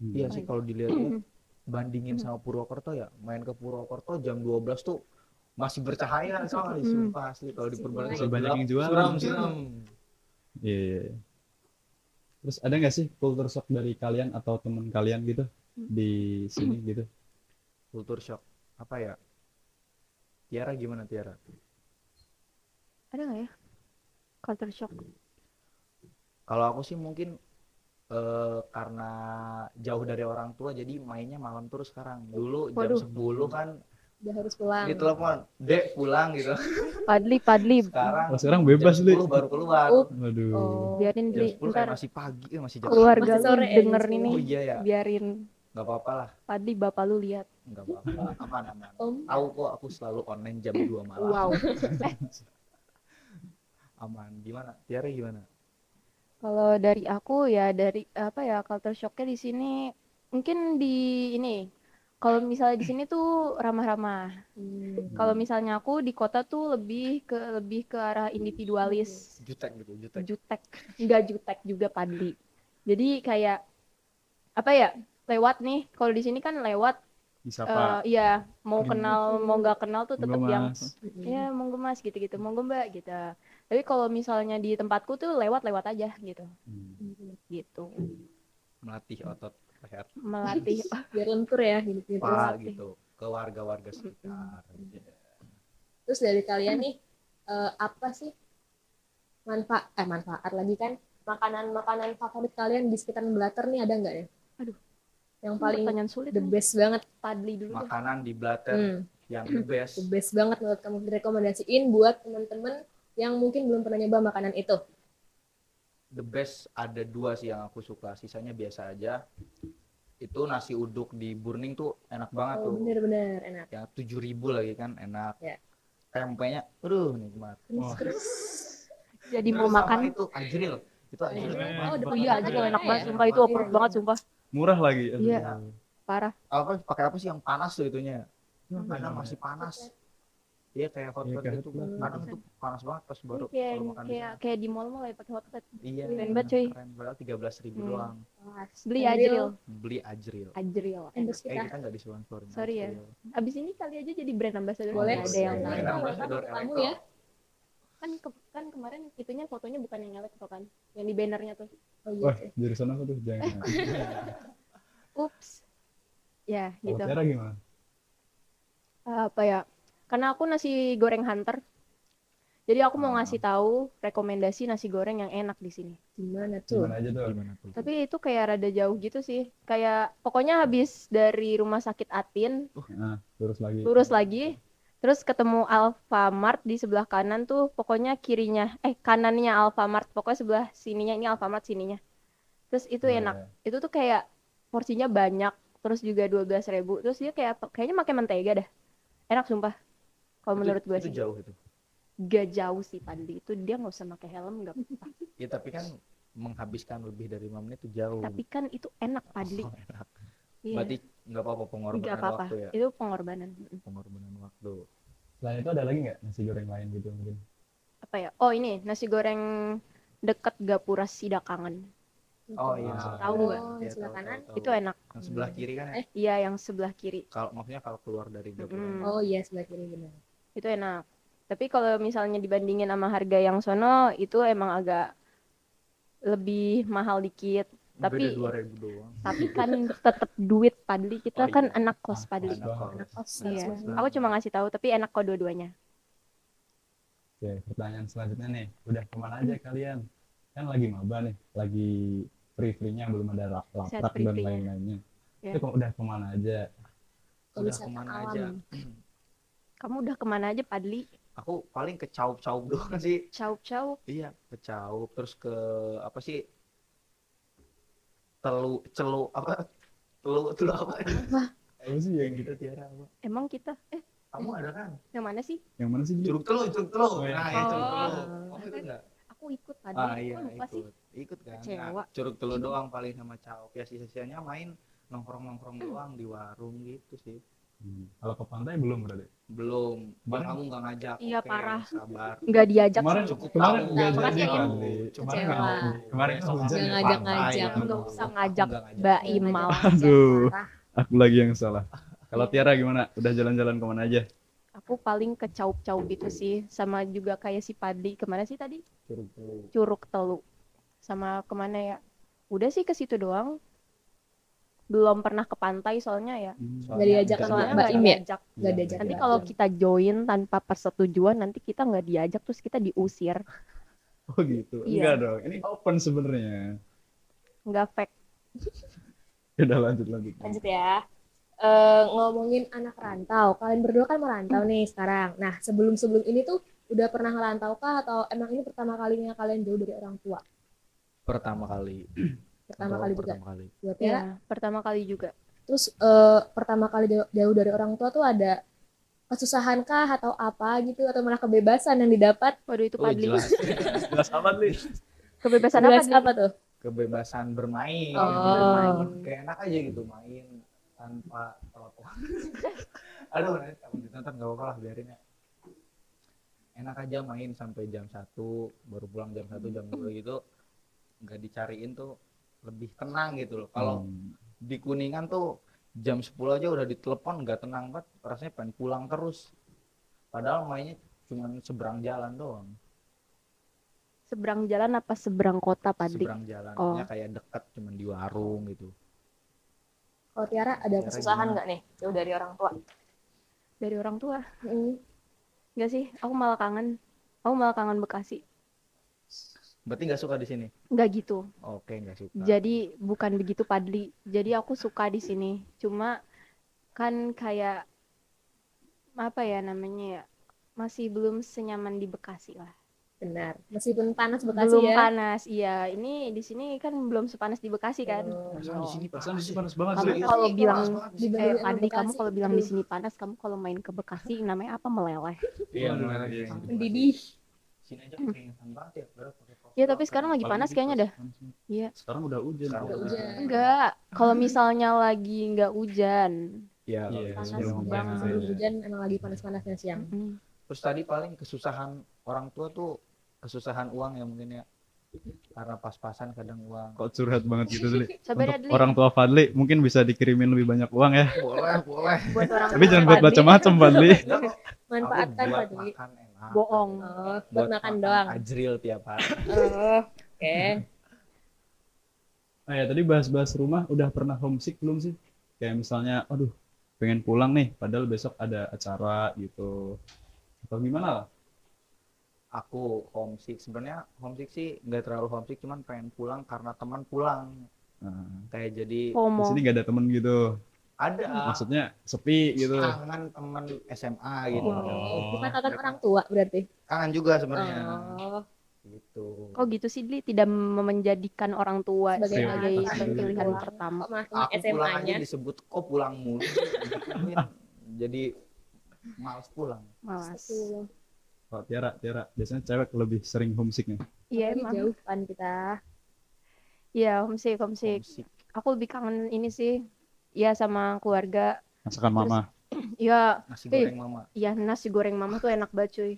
[SPEAKER 1] Hmm.
[SPEAKER 3] iya sih kalau dilihat bandingin sama Purwokerto ya main ke Purwokerto jam 12 tuh masih bercahaya soalnya sumpah asli kalau di Purbalingga
[SPEAKER 1] Masih banyak yang jualan.
[SPEAKER 3] suram suram
[SPEAKER 1] Iya, iya, iya. Terus ada nggak sih culture shock dari kalian atau teman kalian gitu di sini gitu?
[SPEAKER 3] kultur shock apa ya Tiara gimana Tiara
[SPEAKER 4] Ada nggak ya? Culture shock.
[SPEAKER 3] Kalau aku sih mungkin eh, karena jauh dari orang tua jadi mainnya malam terus sekarang. Dulu jam
[SPEAKER 4] Waduh.
[SPEAKER 3] 10 kan
[SPEAKER 2] Udah harus pulang.
[SPEAKER 3] ditelepon, "Dek, pulang" gitu.
[SPEAKER 4] Padli, Padli,
[SPEAKER 3] Sekarang
[SPEAKER 1] Oh, sekarang bebas,
[SPEAKER 3] jam
[SPEAKER 1] Li.
[SPEAKER 3] 10 baru keluar.
[SPEAKER 2] Oh.
[SPEAKER 1] Waduh.
[SPEAKER 2] Oh.
[SPEAKER 4] biarin
[SPEAKER 3] Jam
[SPEAKER 4] Dli,
[SPEAKER 3] 10 kayak masih pagi, eh, masih jam
[SPEAKER 4] keluarga
[SPEAKER 2] Masih sore ya,
[SPEAKER 4] denger
[SPEAKER 2] jam
[SPEAKER 4] ini,
[SPEAKER 3] Oh iya ya.
[SPEAKER 4] biarin
[SPEAKER 3] nggak apa-apa lah
[SPEAKER 4] Padli bapak lu lihat.
[SPEAKER 3] nggak apa-apa aman aman
[SPEAKER 2] Om.
[SPEAKER 3] tahu kok aku selalu online jam 2 malam
[SPEAKER 4] Wow.
[SPEAKER 3] aman gimana Tiara gimana
[SPEAKER 4] Kalau dari aku ya dari apa ya culture shocknya di sini mungkin di ini kalau misalnya di sini tuh ramah-ramah.
[SPEAKER 2] Hmm.
[SPEAKER 4] Kalau misalnya aku di kota tuh lebih ke lebih ke arah individualis,
[SPEAKER 3] jutek gitu jutek
[SPEAKER 4] jutek, enggak jutek juga Padli. Jadi kayak apa ya lewat nih kalau di sini kan lewat
[SPEAKER 1] Disapa.
[SPEAKER 4] eh iya mau kenal mau nggak kenal tuh tetap yang ya monggo mas gitu-gitu monggo mbak gitu tapi kalau misalnya di tempatku tuh lewat-lewat aja gitu
[SPEAKER 1] Hmm.
[SPEAKER 4] gitu
[SPEAKER 3] melatih otot leher
[SPEAKER 4] melatih
[SPEAKER 2] biar lentur ya gitu, gitu.
[SPEAKER 3] pak gitu ke warga-warga sekitar
[SPEAKER 2] Terus dari kalian nih eh, apa sih manfaat eh manfaat lagi kan makanan-makanan favorit kalian di sekitar Blatter nih ada nggak ya?
[SPEAKER 4] Aduh.
[SPEAKER 2] Yang paling
[SPEAKER 4] pertanyaan sulit
[SPEAKER 2] the
[SPEAKER 4] nih.
[SPEAKER 2] best banget.
[SPEAKER 4] Padli dulu deh.
[SPEAKER 3] makanan di Blatter
[SPEAKER 2] Hmm,
[SPEAKER 3] yang the best
[SPEAKER 2] the best banget menurut kamu direkomendasiin buat teman-teman yang mungkin belum pernah nyoba makanan itu.
[SPEAKER 3] the best ada dua sih yang aku suka. Sisanya biasa aja. Itu nasi uduk di Burning tuh enak banget
[SPEAKER 2] Oh,
[SPEAKER 3] tuh.
[SPEAKER 2] bener-bener enak.
[SPEAKER 3] yang tujuh ribu lagi kan enak.
[SPEAKER 2] Ya.
[SPEAKER 3] tempenya aduh nikmat.
[SPEAKER 1] Wah.
[SPEAKER 4] jadi
[SPEAKER 3] Terus
[SPEAKER 4] mau makan?
[SPEAKER 3] itu ajril itu ajril
[SPEAKER 2] Oh,
[SPEAKER 4] oh iya aja. kalau enak
[SPEAKER 2] Ya.
[SPEAKER 4] banget sumpah. itu approve banget sumpah.
[SPEAKER 1] Murah lagi.
[SPEAKER 4] Iya. parah.
[SPEAKER 3] Apa pakai apa sih yang panas tuh itunya?
[SPEAKER 1] Namanya?
[SPEAKER 3] masih panas iya kayak hot
[SPEAKER 1] Iya,
[SPEAKER 3] plate
[SPEAKER 1] kayak
[SPEAKER 3] gitu
[SPEAKER 1] hot plate.
[SPEAKER 3] kadang tuh panas banget pas baru
[SPEAKER 4] Ini kayak
[SPEAKER 3] baru makan di
[SPEAKER 4] kayak
[SPEAKER 3] sana.
[SPEAKER 4] kayak di mall-mall ya pakai hot plate
[SPEAKER 3] iya
[SPEAKER 4] Keren banget, cuy.
[SPEAKER 3] keren padahal tiga belas ribu
[SPEAKER 4] Hmm.
[SPEAKER 3] doang
[SPEAKER 4] beli ajril
[SPEAKER 3] beli ajril
[SPEAKER 4] ajril
[SPEAKER 3] eh
[SPEAKER 2] kita.
[SPEAKER 3] nggak di sponsor
[SPEAKER 4] Sorry ya. abis ini kali aja jadi brand ambassador
[SPEAKER 2] Boleh.
[SPEAKER 4] Ada yang
[SPEAKER 3] Brand ambassador
[SPEAKER 2] Kamu ya?
[SPEAKER 4] kan ke- kan kemarin itunya fotonya bukan yang elektro kan yang di bannernya tuh
[SPEAKER 2] Oh iya.
[SPEAKER 1] Wah, jurusan apa tuh? Jangan.
[SPEAKER 4] ups ya gitu
[SPEAKER 1] Tiara gimana?
[SPEAKER 4] apa ya karena aku nasi goreng hunter jadi aku mau
[SPEAKER 1] Ah.
[SPEAKER 4] ngasih tahu rekomendasi nasi goreng yang enak di sini
[SPEAKER 2] Gimana tuh?
[SPEAKER 1] Gimana aja tuh?
[SPEAKER 3] gimana tuh
[SPEAKER 4] tapi itu kayak rada jauh gitu sih kayak pokoknya habis dari rumah sakit Atin
[SPEAKER 1] Nah, lurus lagi.
[SPEAKER 4] lurus lagi terus ketemu Alfamart di sebelah kanan tuh pokoknya kirinya eh kanannya Alfamart pokoknya sebelah sininya ini Alfamart sininya terus itu
[SPEAKER 1] Nah,
[SPEAKER 4] enak
[SPEAKER 1] ya.
[SPEAKER 4] itu tuh kayak porsinya banyak terus juga 12.000 ribu terus dia kayak kayaknya pakai mentega dah enak sumpah kalau
[SPEAKER 3] Itu-
[SPEAKER 4] menurut gue
[SPEAKER 3] itu
[SPEAKER 4] sih
[SPEAKER 3] jauh itu
[SPEAKER 4] gak jauh sih Padli itu dia nggak usah pakai helm nggak apa-apa
[SPEAKER 3] ya tapi kan menghabiskan lebih dari lima menit itu jauh
[SPEAKER 4] tapi kan itu enak Padli
[SPEAKER 3] Oh, enak.
[SPEAKER 4] iya
[SPEAKER 3] berarti nggak apa-apa pengorbanan
[SPEAKER 4] nggak apa-apa
[SPEAKER 3] waktu ya
[SPEAKER 4] itu pengorbanan
[SPEAKER 3] pengorbanan waktu
[SPEAKER 1] Selain itu ada lagi nggak nasi goreng lain gitu mungkin?
[SPEAKER 4] apa ya oh ini nasi goreng deket Gapura Sidakangan
[SPEAKER 3] oh iya
[SPEAKER 1] Ah.
[SPEAKER 4] Tahu nggak?
[SPEAKER 2] Oh,
[SPEAKER 3] Iya,
[SPEAKER 2] sebelah
[SPEAKER 3] tahu,
[SPEAKER 2] kanan.
[SPEAKER 3] tahu, tahu.
[SPEAKER 4] itu enak
[SPEAKER 3] yang sebelah kiri kan ya
[SPEAKER 2] Eh.
[SPEAKER 4] iya yang sebelah kiri
[SPEAKER 3] kalau maksudnya kalau keluar dari dapur
[SPEAKER 4] Mm-mm.
[SPEAKER 2] Oh iya sebelah kiri benar.
[SPEAKER 4] Itu enak tapi kalau misalnya dibandingin sama harga yang sono itu emang agak lebih mahal dikit tapi-
[SPEAKER 3] doang
[SPEAKER 4] tapi kan tetap duit Padli kita
[SPEAKER 3] Oh,
[SPEAKER 4] kan
[SPEAKER 3] iya.
[SPEAKER 4] anak kos Padli.
[SPEAKER 2] Anak kos
[SPEAKER 4] iya aku cuma ngasih tahu tapi enak kok dua-duanya
[SPEAKER 1] Oke, pertanyaan selanjutnya nih, udah ke mana aja kalian? Kan lagi maba nih, lagi free-free-nya belum ada lap-
[SPEAKER 4] Set
[SPEAKER 1] laprak dan lain-lainnya.
[SPEAKER 4] Ya.
[SPEAKER 1] Itu kok udah ke mana aja?
[SPEAKER 3] udah
[SPEAKER 2] ke
[SPEAKER 3] mana
[SPEAKER 2] alam.
[SPEAKER 3] aja
[SPEAKER 4] kamu udah ke mana aja Padli?
[SPEAKER 3] Aku paling ke caup caup doang sih.
[SPEAKER 4] Cau cau
[SPEAKER 3] iya ke caup terus ke apa sih? Telu celu apa? Telu telu apa?
[SPEAKER 1] Apa? Sih yang
[SPEAKER 3] kita tiara apa
[SPEAKER 4] emang kita? Eh
[SPEAKER 3] kamu ada kan?
[SPEAKER 4] yang mana sih?
[SPEAKER 1] Yang mana sih?
[SPEAKER 3] Curug telu curug telu.
[SPEAKER 1] Oh, iya.
[SPEAKER 3] nah ya curug
[SPEAKER 4] Oh.
[SPEAKER 3] telu kamu ikut nggak?
[SPEAKER 4] aku ikut tadi
[SPEAKER 3] ah iya
[SPEAKER 4] lupa sih?
[SPEAKER 3] Ikut ikut kan?
[SPEAKER 4] Kecewa.
[SPEAKER 3] nah, curug telu doang paling sama caup ya sisa-sisanya main nongkrong nongkrong doang di warung gitu sih
[SPEAKER 1] Hmm. Kalau ke pantai belum berarti?
[SPEAKER 3] belum
[SPEAKER 1] Kemarin-
[SPEAKER 3] kamu nggak ngajak
[SPEAKER 4] Iya,
[SPEAKER 3] Oke,
[SPEAKER 4] parah.
[SPEAKER 3] sabar
[SPEAKER 4] nggak diajak
[SPEAKER 1] Kemarin
[SPEAKER 3] cukup
[SPEAKER 1] kemarin
[SPEAKER 3] tahu.
[SPEAKER 1] nggak
[SPEAKER 2] Makasih
[SPEAKER 1] jadi kan? Kemarin nggak- kemarin.
[SPEAKER 2] Nggak
[SPEAKER 3] di
[SPEAKER 2] ngajak-ngajak.
[SPEAKER 3] pantai,
[SPEAKER 4] Nggak usah
[SPEAKER 3] nggak
[SPEAKER 4] ngajak
[SPEAKER 3] ngajak.
[SPEAKER 4] Mbak Imal
[SPEAKER 2] ngajak
[SPEAKER 1] Aduh. Aku lagi yang salah. Kalau Tiara gimana? Udah jalan-jalan ke mana aja?
[SPEAKER 4] aku paling ke caup-caup gitu sih sama juga kayak si Padli ke mana sih tadi
[SPEAKER 3] curug telu
[SPEAKER 4] Curug Telu sama ke mana ya udah sih ke situ doang belum pernah ke pantai soalnya ya
[SPEAKER 2] Nggak diajak
[SPEAKER 3] Soalnya
[SPEAKER 2] sama
[SPEAKER 4] soalnya
[SPEAKER 2] Mbak
[SPEAKER 4] nggak
[SPEAKER 2] Im ya?
[SPEAKER 4] diajak
[SPEAKER 2] Nggak
[SPEAKER 1] Iya,
[SPEAKER 2] diajak.
[SPEAKER 4] nanti kalau kita join tanpa persetujuan nanti kita nggak diajak terus kita diusir
[SPEAKER 1] Oh gitu.
[SPEAKER 4] Iya.
[SPEAKER 1] Enggak dong. Ini open sebenarnya.
[SPEAKER 4] nggak fake
[SPEAKER 1] Udah lanjut lanjut.
[SPEAKER 2] Lanjut ya. Eh, ngomongin anak rantau, kalian berdua kan merantau nih sekarang. Nah, sebelum-sebelum ini tuh udah pernah ngerantau kah atau emang ini pertama kalinya kalian jauh dari orang tua?
[SPEAKER 3] pertama kali
[SPEAKER 2] Pertama
[SPEAKER 3] Untuk
[SPEAKER 2] kali juga
[SPEAKER 3] pertama kali
[SPEAKER 2] buat
[SPEAKER 4] ya
[SPEAKER 2] ya.
[SPEAKER 4] pertama kali juga
[SPEAKER 2] terus eh, pertama kali jauh, dari orang tua tuh ada kesusahan kah atau apa gitu atau malah kebebasan yang didapat
[SPEAKER 4] Waduh itu
[SPEAKER 3] Oh,
[SPEAKER 4] Padli.
[SPEAKER 3] jelas.
[SPEAKER 1] jelas amat nih
[SPEAKER 4] Kebebasan apa?
[SPEAKER 2] Jelas
[SPEAKER 4] Dli?
[SPEAKER 2] apa tuh
[SPEAKER 3] Kebebasan bermain.
[SPEAKER 2] Oh.
[SPEAKER 3] Bermain. Kayak enak aja gitu main tanpa telepon. Aduh, nanti kamu ditonton gak apa-apa lah biarin ya. Enak aja main sampai jam 1, baru pulang jam 1, jam 2 gitu. Nggak dicariin tuh lebih tenang gitu loh. Kalau
[SPEAKER 1] Hmm.
[SPEAKER 3] di Kuningan tuh jam 10 aja udah ditelepon nggak tenang banget rasanya pengen pulang terus padahal mainnya cuma seberang jalan doang
[SPEAKER 4] Seberang jalan apa seberang kota Padli?
[SPEAKER 3] seberang jalan
[SPEAKER 4] Oh.
[SPEAKER 3] ya kayak deket cuman di warung gitu
[SPEAKER 2] kalau Tiara ada
[SPEAKER 3] Tiara
[SPEAKER 2] kesusahan nggak nih jauh dari orang tua
[SPEAKER 4] Dari orang tua?
[SPEAKER 2] Mm.
[SPEAKER 4] Enggak sih, aku malah kangen. Aku malah kangen Bekasi.
[SPEAKER 3] Berarti nggak suka di sini
[SPEAKER 4] Enggak gitu.
[SPEAKER 3] oke nggak suka
[SPEAKER 4] Jadi bukan begitu Padli. Jadi aku suka di sini. Cuma kan kayak apa ya namanya ya? Masih belum senyaman di Bekasi lah.
[SPEAKER 2] benar meskipun panas Bekasi
[SPEAKER 4] belum
[SPEAKER 2] ya
[SPEAKER 4] panas. Iya, ini di sini kan belum sepanas di Bekasi kan.
[SPEAKER 2] Oh.
[SPEAKER 3] Di sini
[SPEAKER 1] Perasaan di sini
[SPEAKER 3] panas
[SPEAKER 1] panas banget
[SPEAKER 4] Kamu
[SPEAKER 1] sih.
[SPEAKER 4] kalau bilang
[SPEAKER 3] panas
[SPEAKER 2] di
[SPEAKER 4] eh Padli kamu kalau bilang di sini panas, kamu kalau main ke Bekasi namanya apa meleleh.
[SPEAKER 3] iya bener,
[SPEAKER 1] iya.
[SPEAKER 2] mendidih
[SPEAKER 3] sini aja keringetan banget ya
[SPEAKER 4] Iya, tapi sekarang lagi panas kayaknya dah.
[SPEAKER 1] nih.
[SPEAKER 4] Iya.
[SPEAKER 1] sekarang udah hujan
[SPEAKER 3] Sekarang
[SPEAKER 2] udah hujan
[SPEAKER 4] Enggak, kalau misalnya lagi nggak hujan.
[SPEAKER 3] iya
[SPEAKER 1] Iya,
[SPEAKER 3] kalau
[SPEAKER 4] panas banget.
[SPEAKER 2] sebelum hujan emang lagi panas-panasnya siang
[SPEAKER 4] Mm.
[SPEAKER 3] terus tadi paling kesusahan orang tua tuh kesusahan uang ya mungkin ya karena pas-pasan kadang uang
[SPEAKER 1] kok curhat banget gitu Dli.
[SPEAKER 4] Sabar ya,
[SPEAKER 1] Untuk
[SPEAKER 4] Dli.
[SPEAKER 1] orang tua Fadli mungkin bisa dikirimin lebih banyak uang ya
[SPEAKER 3] boleh boleh
[SPEAKER 4] Buat orang
[SPEAKER 1] tapi jangan buat macam-macam Fadli
[SPEAKER 3] Enggak
[SPEAKER 2] manfaatkan Fadli
[SPEAKER 3] makan enak.
[SPEAKER 4] Bohong.
[SPEAKER 2] oh buat makan doang
[SPEAKER 3] Ajril tiap hari.
[SPEAKER 2] oh oke
[SPEAKER 1] Oh ya tadi bahas-bahas rumah udah pernah homesick belum sih? Kayak misalnya, aduh pengen pulang nih, padahal besok ada acara gitu. Atau gimana lah?
[SPEAKER 3] Aku homesick. Sebenarnya homesick sih nggak terlalu homesick, cuman pengen pulang karena teman pulang.
[SPEAKER 1] Nah,
[SPEAKER 3] Kayak jadi
[SPEAKER 1] di sini gak ada temen gitu.
[SPEAKER 3] Ada
[SPEAKER 1] Maksudnya sepi gitu.
[SPEAKER 3] kangen teman SMA gitu.
[SPEAKER 1] Oh.
[SPEAKER 2] bukan kangen orang tua berarti
[SPEAKER 3] Kangen juga sebenarnya.
[SPEAKER 2] oh
[SPEAKER 3] Gitu.
[SPEAKER 4] Kok gitu sih, Dli? Tidak menjadikan orang tua
[SPEAKER 2] Sebagai
[SPEAKER 4] sebagai
[SPEAKER 1] prioritas dulu.
[SPEAKER 4] pilihan
[SPEAKER 2] Pulang.
[SPEAKER 4] pertama.
[SPEAKER 2] kok
[SPEAKER 3] Aku pulang
[SPEAKER 2] SMA-nya
[SPEAKER 3] aja disebut kok pulang mulu. Jadi males pulang.
[SPEAKER 4] Malas.
[SPEAKER 1] Kalau Tiara, Tiara, biasanya cewek lebih sering homesick nih.
[SPEAKER 4] Iya, emang.
[SPEAKER 2] jauh kan kita
[SPEAKER 4] Iya, homesick, homesick.
[SPEAKER 3] Homesick.
[SPEAKER 4] Aku lebih kangen ini sih. Iya, sama keluarga.
[SPEAKER 1] Masakan mama.
[SPEAKER 4] Iya,
[SPEAKER 3] Nasi
[SPEAKER 4] Eh.
[SPEAKER 3] goreng mama.
[SPEAKER 4] Iya nasi goreng mama tuh enak banget cuy.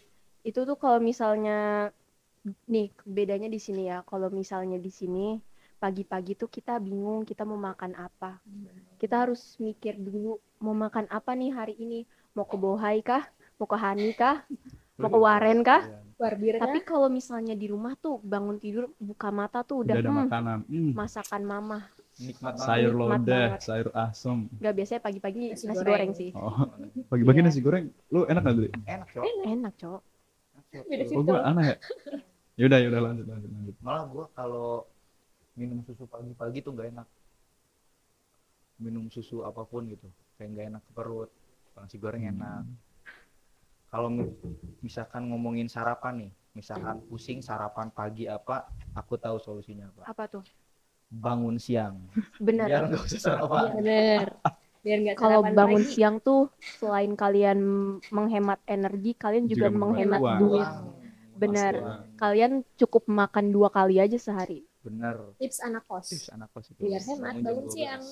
[SPEAKER 4] Itu tuh kalau misalnya nih bedanya di sini ya. Kalau misalnya di sini pagi-pagi tuh kita bingung kita mau makan apa. Kita harus mikir dulu mau makan apa nih hari ini. Mau ke Bohai kah? Mau ke Hani kah? Mau ke Waren kah?
[SPEAKER 3] Iya.
[SPEAKER 2] warbir
[SPEAKER 4] Tapi kalau misalnya di rumah tuh bangun tidur buka mata tuh
[SPEAKER 1] Udah
[SPEAKER 4] udah,
[SPEAKER 1] ada
[SPEAKER 4] hmm,
[SPEAKER 1] makanan. Hmm,
[SPEAKER 4] masakan mama.
[SPEAKER 3] Nikmat
[SPEAKER 1] sayur lodeh, sayur asem.
[SPEAKER 4] Gak biasanya pagi-pagi
[SPEAKER 2] Nasi
[SPEAKER 4] nasi,
[SPEAKER 2] goreng.
[SPEAKER 4] goreng. sih.
[SPEAKER 1] Oh, pagi-pagi
[SPEAKER 4] Iya.
[SPEAKER 1] nasi goreng, lu enak gak Dli?
[SPEAKER 3] Enak, Cok.
[SPEAKER 4] Enak
[SPEAKER 3] Cok.
[SPEAKER 2] Beda sih.
[SPEAKER 1] Oh, gue aneh ya? Yaudah, yaudah lanjut, lanjut, lanjut.
[SPEAKER 3] malah gua kalau minum susu pagi-pagi tuh gak enak minum susu apa pun gitu kayak nggak enak ke perut Kalau nasi goreng enak kalau mi- misalkan ngomongin sarapan nih misalkan pusing sarapan pagi apa aku tahu solusinya apa
[SPEAKER 4] Apa tuh?
[SPEAKER 3] Bangun siang
[SPEAKER 4] Bener.
[SPEAKER 3] biar nggak usah sarapan
[SPEAKER 2] bener biar nggak
[SPEAKER 4] Kalau bangun
[SPEAKER 2] pagi.
[SPEAKER 4] siang tuh selain kalian menghemat energi, kalian juga,
[SPEAKER 1] Juga
[SPEAKER 4] menghemat duit.
[SPEAKER 3] Uang.
[SPEAKER 4] Bener.
[SPEAKER 1] Pasti.
[SPEAKER 4] Kalian cukup makan dua kali aja sehari.
[SPEAKER 3] bener
[SPEAKER 2] tips anak kos
[SPEAKER 3] Tips anak kos itu
[SPEAKER 2] biar hemat bangun
[SPEAKER 3] 12.
[SPEAKER 2] siang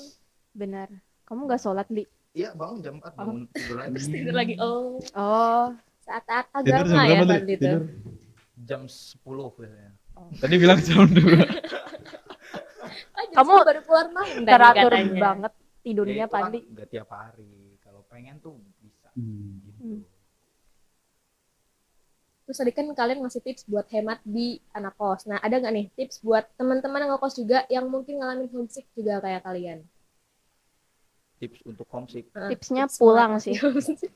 [SPEAKER 4] Bener. Kamu nggak sholat di?
[SPEAKER 3] iya bangun jam 4 bangun tidur lagi
[SPEAKER 2] terus tidur lagi oh
[SPEAKER 4] Oh,
[SPEAKER 2] saat-saat agama ya? Fadli itu
[SPEAKER 1] Tidur.
[SPEAKER 3] jam 10 biasanya
[SPEAKER 1] Tadi bilang jam 2.
[SPEAKER 2] Ah,
[SPEAKER 4] Kamu
[SPEAKER 2] baru keluar main
[SPEAKER 4] teratur
[SPEAKER 2] katanya.
[SPEAKER 4] banget
[SPEAKER 3] Ya,
[SPEAKER 4] tidurnya
[SPEAKER 3] itu kan
[SPEAKER 4] Pandi.
[SPEAKER 3] nggak tiap hari kalau pengen tuh bisa
[SPEAKER 1] Hmm.
[SPEAKER 3] gitu
[SPEAKER 4] Hmm.
[SPEAKER 2] Terus tadi kan kalian ngasih tips buat hemat di anak kos. Nah, ada nggak nih tips buat teman-teman yang ngekos juga yang mungkin ngalamin homesick juga kayak kalian?
[SPEAKER 3] tips untuk homesick
[SPEAKER 2] Nah,
[SPEAKER 4] Tipsnya
[SPEAKER 2] tips
[SPEAKER 4] pulang sih.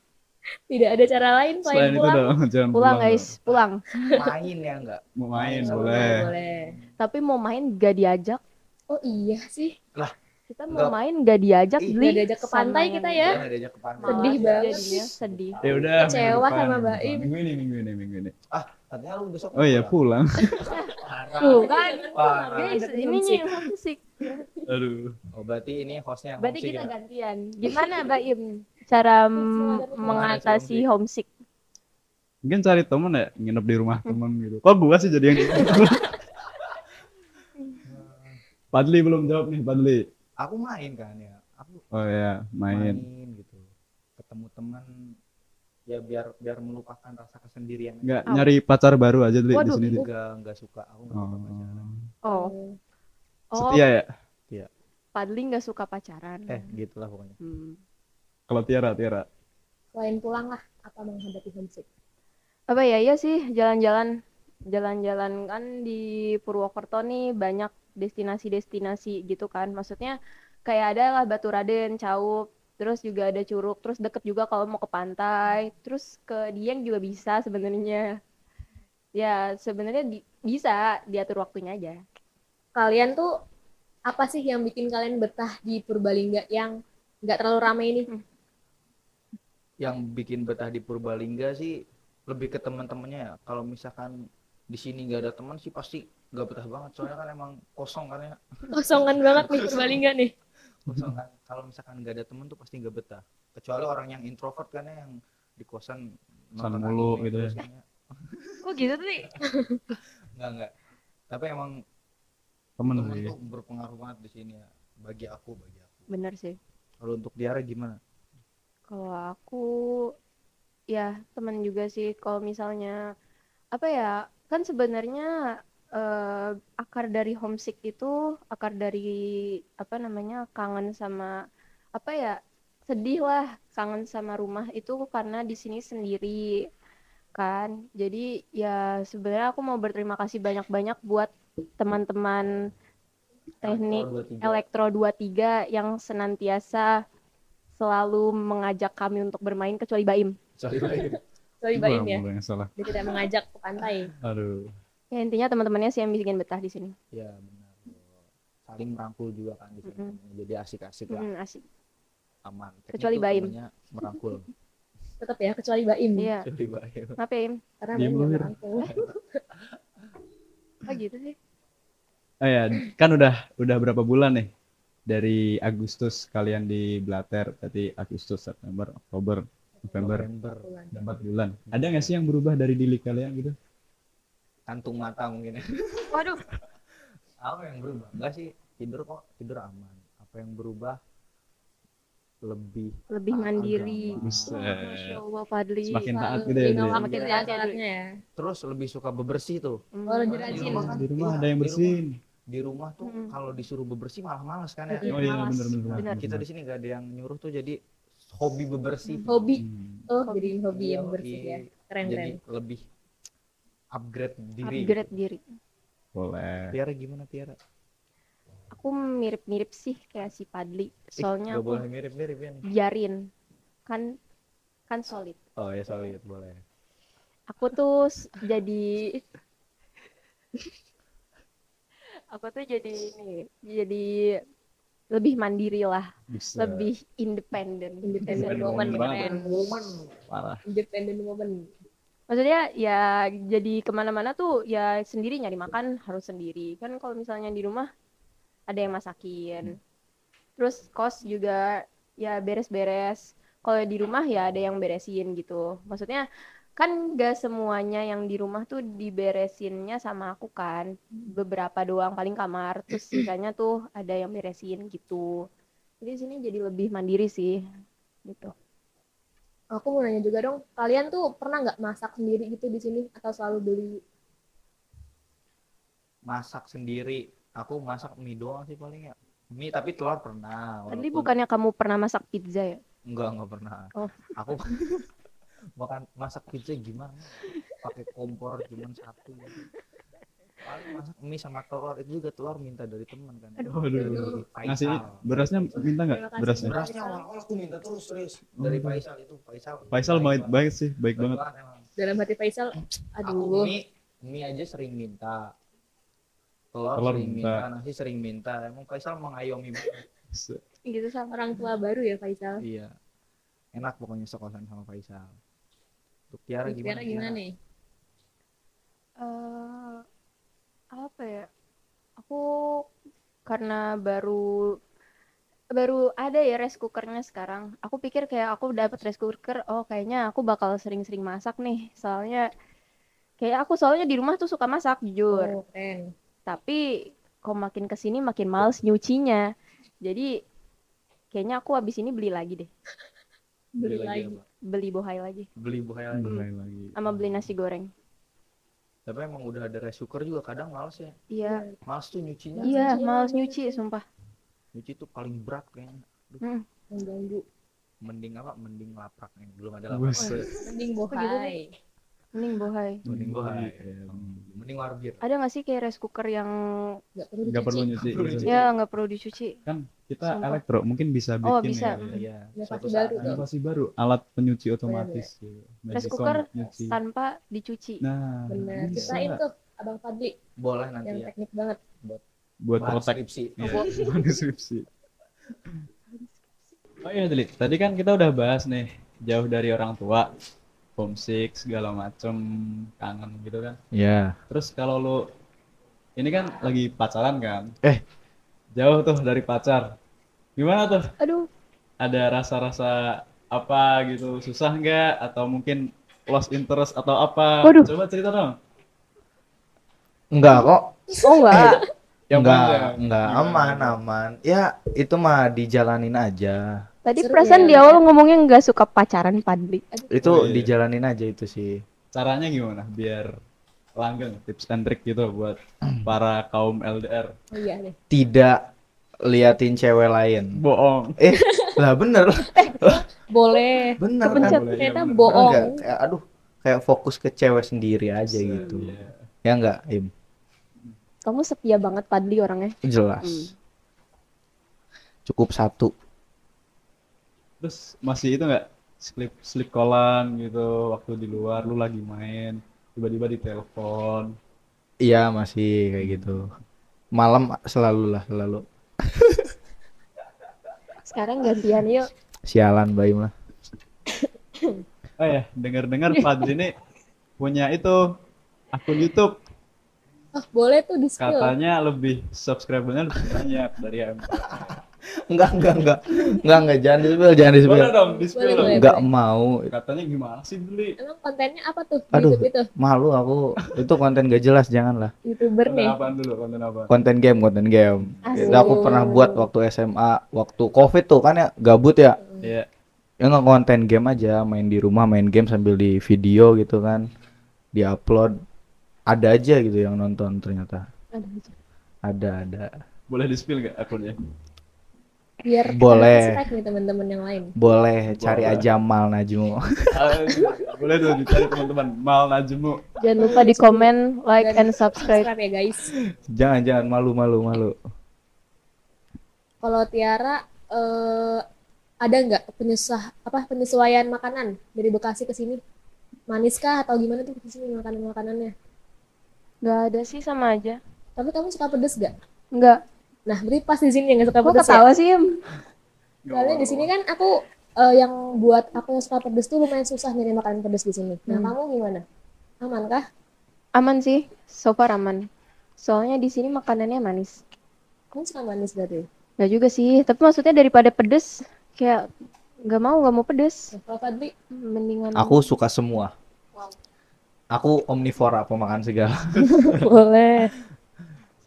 [SPEAKER 2] Tidak ada cara lain selain,
[SPEAKER 1] Selain itu
[SPEAKER 2] pulang.
[SPEAKER 1] dong, jangan
[SPEAKER 4] Pulang guys, pulang.
[SPEAKER 3] main ya enggak
[SPEAKER 1] Mau main
[SPEAKER 3] Main,
[SPEAKER 1] boleh.
[SPEAKER 2] Boleh.
[SPEAKER 4] Tapi mau main gak diajak.
[SPEAKER 2] Oh iya sih.
[SPEAKER 4] Kita mau
[SPEAKER 3] Nggak.
[SPEAKER 4] main gak diajak,
[SPEAKER 3] Ih,
[SPEAKER 4] Bli.
[SPEAKER 2] nggak diajak ke pantai
[SPEAKER 4] Sama
[SPEAKER 2] kita ya.
[SPEAKER 3] Jangan diajak ke pantai.
[SPEAKER 2] Sedih banget
[SPEAKER 4] jadinya, sedih.
[SPEAKER 1] Ya udah.
[SPEAKER 2] Kecewa sama
[SPEAKER 1] minggu
[SPEAKER 2] Mbak
[SPEAKER 1] depan.
[SPEAKER 2] Im.
[SPEAKER 1] Minggu ini, minggu ini, minggu ini.
[SPEAKER 3] katanya lu besok
[SPEAKER 1] Oh iya
[SPEAKER 3] pulang.
[SPEAKER 4] Tuh kan,
[SPEAKER 3] Parah.
[SPEAKER 4] guys, ini
[SPEAKER 2] homesick.
[SPEAKER 4] yang homesick.
[SPEAKER 1] Aduh.
[SPEAKER 3] Oh, berarti ini hostnya
[SPEAKER 4] Berarti kita
[SPEAKER 3] ya?
[SPEAKER 4] gantian. Gimana Baim cara m-
[SPEAKER 2] Mengatasi
[SPEAKER 4] mengatasi homesick?
[SPEAKER 1] Mungkin cari temen ya, nginep di rumah temen gitu. Kok gua sih jadi yang Padli belum jawab nih, Padli.
[SPEAKER 3] Aku main kan ya. Aku
[SPEAKER 1] Oh ya,
[SPEAKER 3] main,
[SPEAKER 1] main.
[SPEAKER 3] gitu. Ketemu teman ya biar biar melupakan rasa kesendirian.
[SPEAKER 1] Nggak
[SPEAKER 4] Oh.
[SPEAKER 1] nyari pacar baru aja dulu di sini. Dli.
[SPEAKER 3] Enggak, enggak suka. Aku enggak suka pacaran.
[SPEAKER 1] Oh.
[SPEAKER 4] Oh, oh,
[SPEAKER 1] Setia ya?
[SPEAKER 4] Padli nggak suka pacaran.
[SPEAKER 3] Eh, gitulah pokoknya.
[SPEAKER 4] Hmm.
[SPEAKER 1] Kalau Tiara, Tiara.
[SPEAKER 2] Selain pulang lah, apa menghadapi homesick?
[SPEAKER 4] Apa ya? Iya sih, jalan-jalan, jalan-jalan kan di Purwokerto nih banyak destinasi-destinasi gitu kan. Maksudnya kayak ada lah Batu Raden, Caup, terus juga ada Curug, terus deket juga kalau mau ke pantai, terus ke Dieng juga bisa sebenarnya. Ya sebenarnya di- bisa diatur waktunya aja.
[SPEAKER 2] Kalian tuh apa sih yang bikin kalian betah di Purbalingga yang nggak terlalu ramai ini?
[SPEAKER 3] Yang bikin betah di Purbalingga sih lebih ke teman-temannya ya. Kalau misalkan di sini nggak ada teman sih pasti nggak betah banget. Soalnya kan emang kosong kan ya.
[SPEAKER 2] Kosongan banget nih Purbalingga nih.
[SPEAKER 3] Kosong kan. Kalau misalkan nggak ada teman tuh pasti nggak betah. Kecuali orang yang introvert kan ya yang di kosan
[SPEAKER 1] Kosan
[SPEAKER 3] nonton
[SPEAKER 1] mulu
[SPEAKER 3] anime
[SPEAKER 1] gitu ya.
[SPEAKER 3] kan ya.
[SPEAKER 4] Kok gitu tuh nih?
[SPEAKER 3] Enggak enggak. Tapi emang
[SPEAKER 1] Temen
[SPEAKER 3] teman
[SPEAKER 1] sih.
[SPEAKER 3] tuh berpengaruh banget di sini ya. Bagi aku, bagi aku.
[SPEAKER 4] Bener sih.
[SPEAKER 3] Kalau untuk Tiara gimana?
[SPEAKER 4] Kalau aku ya teman juga sih kalau misalnya apa ya kan sebenarnya eh, akar dari homesick itu akar dari apa namanya kangen sama apa ya sedih lah kangen sama rumah itu karena di sini sendiri kan jadi ya sebenarnya aku mau berterima kasih banyak-banyak buat teman-teman teknik
[SPEAKER 3] Elektro 23.
[SPEAKER 4] Elektro 23 yang senantiasa selalu mengajak kami untuk bermain kecuali Baim.
[SPEAKER 3] Sorry, sorry.
[SPEAKER 2] Sorry
[SPEAKER 1] Gua
[SPEAKER 2] Baim ya,
[SPEAKER 1] mulu yang salah.
[SPEAKER 2] dia tidak mengajak ke pantai.
[SPEAKER 1] Aduh.
[SPEAKER 4] Ya intinya teman-temannya sih yang bikin betah di sini.
[SPEAKER 3] Ya benar. Saling merangkul juga kan di sini.
[SPEAKER 4] Mm-mm.
[SPEAKER 3] Jadi asik-asik lah,
[SPEAKER 4] Mm, asik.
[SPEAKER 3] aman. Teknik
[SPEAKER 4] Kecuali Baim.
[SPEAKER 3] merangkul.
[SPEAKER 2] Tetap ya, kecuali Baim.
[SPEAKER 4] Iya.
[SPEAKER 3] Kecuali Baim.
[SPEAKER 4] Kenapa ya? Im?
[SPEAKER 2] Karena Baim merangkul.
[SPEAKER 4] Oh gitu sih.
[SPEAKER 1] Oh ya, kan udah udah berapa bulan nih dari Agustus kalian di Blater, berarti Agustus, September, Oktober, November,
[SPEAKER 3] November.
[SPEAKER 1] Empat bulan. Ada nggak sih yang berubah dari diri kalian gitu?
[SPEAKER 3] Kantung mata mungkin ya.
[SPEAKER 4] Waduh.
[SPEAKER 3] Apa yang berubah? Enggak sih, tidur kok, tidur aman. Apa yang berubah? Lebih
[SPEAKER 4] Lebih mandiri.
[SPEAKER 1] Buset.
[SPEAKER 4] Masya Allah Fadli.
[SPEAKER 1] Semakin taat gitu ya,
[SPEAKER 4] Semakin
[SPEAKER 2] ya,
[SPEAKER 4] taat ya, Dri.
[SPEAKER 2] sholatnya ya.
[SPEAKER 3] Terus lebih suka bebersih tuh.
[SPEAKER 4] Hmm.
[SPEAKER 2] Oh, lebih
[SPEAKER 3] Di
[SPEAKER 2] rajin.
[SPEAKER 3] rumah kan-
[SPEAKER 1] Di rumah
[SPEAKER 3] iya,
[SPEAKER 1] ada yang
[SPEAKER 3] di
[SPEAKER 1] bersihin.
[SPEAKER 3] Di rumah tuh
[SPEAKER 4] Mm.
[SPEAKER 3] kalau disuruh bebersih malah males kan ya.
[SPEAKER 2] Iya,
[SPEAKER 1] Oh iya,
[SPEAKER 2] malas.
[SPEAKER 1] bener bener.
[SPEAKER 4] Bener.
[SPEAKER 3] Kita di sini gak ada yang nyuruh tuh jadi hobi bebersih.
[SPEAKER 2] Hobi.
[SPEAKER 1] Hmm.
[SPEAKER 2] Oh,
[SPEAKER 4] Hobi.
[SPEAKER 2] jadi hobi yang
[SPEAKER 3] Iya,
[SPEAKER 2] bersih ya. Keren
[SPEAKER 3] Jadi
[SPEAKER 2] keren.
[SPEAKER 3] lebih upgrade diri.
[SPEAKER 4] Upgrade diri.
[SPEAKER 1] Boleh.
[SPEAKER 3] Tiara gimana Tiara?
[SPEAKER 4] Aku mirip-mirip sih kayak si Padli. Soalnya
[SPEAKER 3] Gak
[SPEAKER 4] aku
[SPEAKER 3] boleh mirip-mirip ya.
[SPEAKER 4] biarin. Kan kan solid.
[SPEAKER 3] Oh ya solid boleh.
[SPEAKER 4] aku tuh jadi aku tuh jadi ini jadi lebih mandiri lah.
[SPEAKER 1] Bisa.
[SPEAKER 4] lebih independen
[SPEAKER 2] Independent
[SPEAKER 1] Independent
[SPEAKER 2] woman.
[SPEAKER 1] Parah.
[SPEAKER 2] Independent woman.
[SPEAKER 4] maksudnya ya jadi ke mana-mana tuh ya sendiri nyari makan harus sendiri. Kan kalau misalnya di rumah ada yang masakin. Terus kos juga ya beres-beres. Kalau di rumah ya ada yang beresin gitu. Maksudnya kan gak semuanya yang di rumah tuh diberesinnya sama aku kan beberapa doang paling kamar terus sisanya tuh ada yang beresin gitu jadi di sini jadi lebih mandiri sih gitu
[SPEAKER 2] Aku mau nanya juga dong, kalian tuh pernah nggak masak sendiri gitu di sini atau selalu beli?
[SPEAKER 3] Masak sendiri. Aku masak mie doang sih paling ya. Mie tapi telur pernah.
[SPEAKER 4] tadi
[SPEAKER 3] walaupun-
[SPEAKER 4] bukannya kamu pernah masak pizza ya
[SPEAKER 3] Enggak, enggak pernah.
[SPEAKER 4] Oh.
[SPEAKER 3] Aku makan masak pizza gimana? Pakai kompor cuma satu. Paling masak mie sama telur itu juga telur minta dari teman kan.
[SPEAKER 1] Aduh.
[SPEAKER 3] Dari
[SPEAKER 1] Ngasih
[SPEAKER 3] Faisal.
[SPEAKER 1] berasnya minta nggak? Berasnya.
[SPEAKER 3] Berasnya awal-awal aku minta terus serius dari Faisal itu Faisal.
[SPEAKER 1] Faisal baik baik sih, baik banget.
[SPEAKER 2] Dalam hati Faisal,
[SPEAKER 3] Aku
[SPEAKER 2] aduh,
[SPEAKER 3] mie mie aja sering minta. Telur,
[SPEAKER 1] Telur
[SPEAKER 3] sering
[SPEAKER 1] minta.
[SPEAKER 3] minta. nasi sering minta. Emang Faisal mengayomi banget.
[SPEAKER 4] gitu sama
[SPEAKER 2] orang tua baru ya Faisal.
[SPEAKER 3] Iya. Enak pokoknya sekosan sama Faisal. Untuk Tiara gimana?
[SPEAKER 2] Tiara gimana nih?
[SPEAKER 4] eh apa ya? Aku karena baru baru ada ya rice cookernya sekarang. Aku pikir kayak aku dapat rice cooker, oh kayaknya aku bakal sering-sering masak nih. Soalnya kayak aku soalnya di rumah tuh suka masak jujur.
[SPEAKER 2] Oh.
[SPEAKER 4] Tapi kok makin ke sini makin males nyucinya. Jadi kayaknya aku habis ini beli lagi deh.
[SPEAKER 2] Beli lagi.
[SPEAKER 1] apa?
[SPEAKER 4] Beli bohai lagi
[SPEAKER 3] Beli buah lagi.
[SPEAKER 1] Mulai lagi.
[SPEAKER 4] sama beli nasi goreng.
[SPEAKER 3] Tapi emang udah ada rice cooker juga kadang males ya.
[SPEAKER 4] Iya.
[SPEAKER 3] Males tuh nyucinya.
[SPEAKER 4] Iya, males nyuci sumpah.
[SPEAKER 3] Nyuci tuh paling berat kayaknya.
[SPEAKER 4] Hmm.
[SPEAKER 2] Mengganggu.
[SPEAKER 3] Mending apa? Mending laprak nih. Belum ada laprak.
[SPEAKER 1] Buset.
[SPEAKER 2] Mending bohai.
[SPEAKER 4] Mending bohai.
[SPEAKER 3] Mending bohai.
[SPEAKER 1] Iya.
[SPEAKER 3] Mending warbir.
[SPEAKER 4] Ada nggak sih kayak rice cooker yang
[SPEAKER 2] Nggak perlu dicuci.
[SPEAKER 3] Perlu
[SPEAKER 1] gitu.
[SPEAKER 3] nyuci.
[SPEAKER 4] ya nggak perlu dicuci?
[SPEAKER 1] Kan kita
[SPEAKER 4] Sumpah.
[SPEAKER 1] elektro mungkin bisa bikin
[SPEAKER 4] Oh, bisa.
[SPEAKER 1] ya.
[SPEAKER 3] Iya. Suatu
[SPEAKER 2] baru
[SPEAKER 3] saat.
[SPEAKER 1] Inovasi baru, alat penyuci otomatis. gitu.
[SPEAKER 4] Rice
[SPEAKER 1] Magicom
[SPEAKER 4] cooker
[SPEAKER 1] nyuci.
[SPEAKER 4] tanpa dicuci.
[SPEAKER 1] Nah,
[SPEAKER 2] Bener.
[SPEAKER 1] bisa.
[SPEAKER 2] Ceritain tuh Abang Fadli
[SPEAKER 3] Boleh nanti
[SPEAKER 2] yang
[SPEAKER 3] ya.
[SPEAKER 2] teknik banget.
[SPEAKER 1] buat
[SPEAKER 3] Bahan
[SPEAKER 1] protek
[SPEAKER 3] skripsi.
[SPEAKER 1] Iya, bahan deskripsi. Oh iya, Deli. Tadi kan kita udah bahas nih, jauh dari orang tua, homesick, segala macem, kangen gitu kan.
[SPEAKER 3] Iya.
[SPEAKER 1] Terus kalau lu, ini kan lagi pacaran kan?
[SPEAKER 3] Eh.
[SPEAKER 1] Jauh tuh dari pacar. Gimana tuh?
[SPEAKER 4] Aduh,
[SPEAKER 1] Ada rasa-rasa apa gitu? Susah nggak? Atau mungkin lost interest atau apa?
[SPEAKER 4] Waduh.
[SPEAKER 1] Coba cerita dong.
[SPEAKER 3] Enggak kok.
[SPEAKER 4] oh enggak.
[SPEAKER 1] Yang
[SPEAKER 3] enggak, enggak aman, aman. Ya, itu mah dijalanin aja.
[SPEAKER 4] Tadi
[SPEAKER 2] Seru
[SPEAKER 4] perasaan
[SPEAKER 2] ya.
[SPEAKER 4] di awal ngomongnya nggak suka pacaran Padli.
[SPEAKER 3] Itu
[SPEAKER 1] Oh, iya.
[SPEAKER 3] dijalanin aja itu sih.
[SPEAKER 1] Caranya gimana biar langgeng tips and trick gitu buat para kaum LDR.
[SPEAKER 2] Oh iya nih.
[SPEAKER 3] Tidak liatin cewek lain.
[SPEAKER 1] Bohong.
[SPEAKER 3] Eh, lah bener,
[SPEAKER 2] Boleh.
[SPEAKER 3] bener kan?
[SPEAKER 4] Kepencet.
[SPEAKER 1] Boleh,
[SPEAKER 2] Ternyata
[SPEAKER 1] iya, bener.
[SPEAKER 2] bohong.
[SPEAKER 3] Enggak, kayak aduh, kayak fokus ke cewek sendiri aja gitu.
[SPEAKER 1] Iya.
[SPEAKER 3] Ya enggak, Im?
[SPEAKER 4] Kamu setia banget Padli orangnya.
[SPEAKER 3] Jelas.
[SPEAKER 4] Hmm.
[SPEAKER 3] Cukup satu.
[SPEAKER 1] Terus masih itu nggak slip slip kolan gitu waktu di luar lu lagi main tiba-tiba ditelepon.
[SPEAKER 3] Iya, masih kayak gitu. Malam selalu lah, selalu.
[SPEAKER 4] Sekarang gantian yuk.
[SPEAKER 3] Sialan, Baim lah.
[SPEAKER 1] Oh ya, dengar-dengar Fadli ini punya itu akun YouTube
[SPEAKER 2] Oh, boleh tuh di skill.
[SPEAKER 1] katanya lebih subscribernya lebih banyak dari AM.
[SPEAKER 3] Enggak, enggak, enggak. Enggak, enggak, jangan di-spill, jangan di-spill.
[SPEAKER 1] Boleh dong, di
[SPEAKER 2] Boleh, boleh.
[SPEAKER 3] Enggak mau.
[SPEAKER 1] Katanya gimana sih beli?
[SPEAKER 2] Emang kontennya apa tuh di
[SPEAKER 3] Aduh.
[SPEAKER 2] YouTube itu?
[SPEAKER 3] Malu aku. Itu konten gak jelas, janganlah.
[SPEAKER 2] YouTuber
[SPEAKER 1] Konten
[SPEAKER 2] nih.
[SPEAKER 1] apaan dulu? Konten apa?
[SPEAKER 3] Konten game, konten game.
[SPEAKER 2] Asik.
[SPEAKER 3] Itu aku pernah buat waktu SMA, waktu Covid tuh kan ya gabut ya.
[SPEAKER 1] Iya.
[SPEAKER 3] Ya nggak konten game aja, main di rumah main game sambil di video gitu kan. Di-upload. Ada aja gitu yang nonton ternyata.
[SPEAKER 2] Aduh,
[SPEAKER 3] Ada, ada.
[SPEAKER 1] Boleh di spill nggak akunnya?
[SPEAKER 2] Biar
[SPEAKER 3] Boleh.
[SPEAKER 2] nih teman-teman yang lain.
[SPEAKER 3] Boleh cari
[SPEAKER 1] Boleh.
[SPEAKER 3] aja Mal Najmu.
[SPEAKER 1] Boleh tuh dicari teman-teman. Mal Najmu.
[SPEAKER 4] Jangan lupa di komen, like,
[SPEAKER 2] Dan
[SPEAKER 4] and subscribe.
[SPEAKER 2] Subscribe ya guys.
[SPEAKER 3] jangan jangan malu malu malu.
[SPEAKER 2] Kalau Tiara eh, ada nggak penyusah apa penyesuaian makanan dari Bekasi ke sini? Manis kah atau gimana tuh ke sini makanan makanannya?
[SPEAKER 4] Nggak ada sih sama aja.
[SPEAKER 2] Tapi kamu suka pedes gak?
[SPEAKER 4] Nggak.
[SPEAKER 2] Nah, berarti pas di sini yang nggak suka
[SPEAKER 4] Kok
[SPEAKER 2] pedes ya?
[SPEAKER 4] ketawa sih, Im?
[SPEAKER 2] Soalnya di sini kan aku eh, yang buat aku yang suka pedes tuh lumayan susah nyari makanan pedes di sini. Nah,
[SPEAKER 4] Hmm.
[SPEAKER 2] kamu gimana? Aman kah?
[SPEAKER 4] Aman sih, so far aman. Soalnya di sini makanannya manis.
[SPEAKER 2] Kamu suka manis berarti?
[SPEAKER 4] Nggak juga sih, tapi maksudnya daripada pedes, kayak nggak mau, nggak mau pedes.
[SPEAKER 2] Nah, Kalau Fadli,
[SPEAKER 4] Mendingan
[SPEAKER 3] Aku suka semua. Aku omnivora pemakan segala.
[SPEAKER 4] boleh.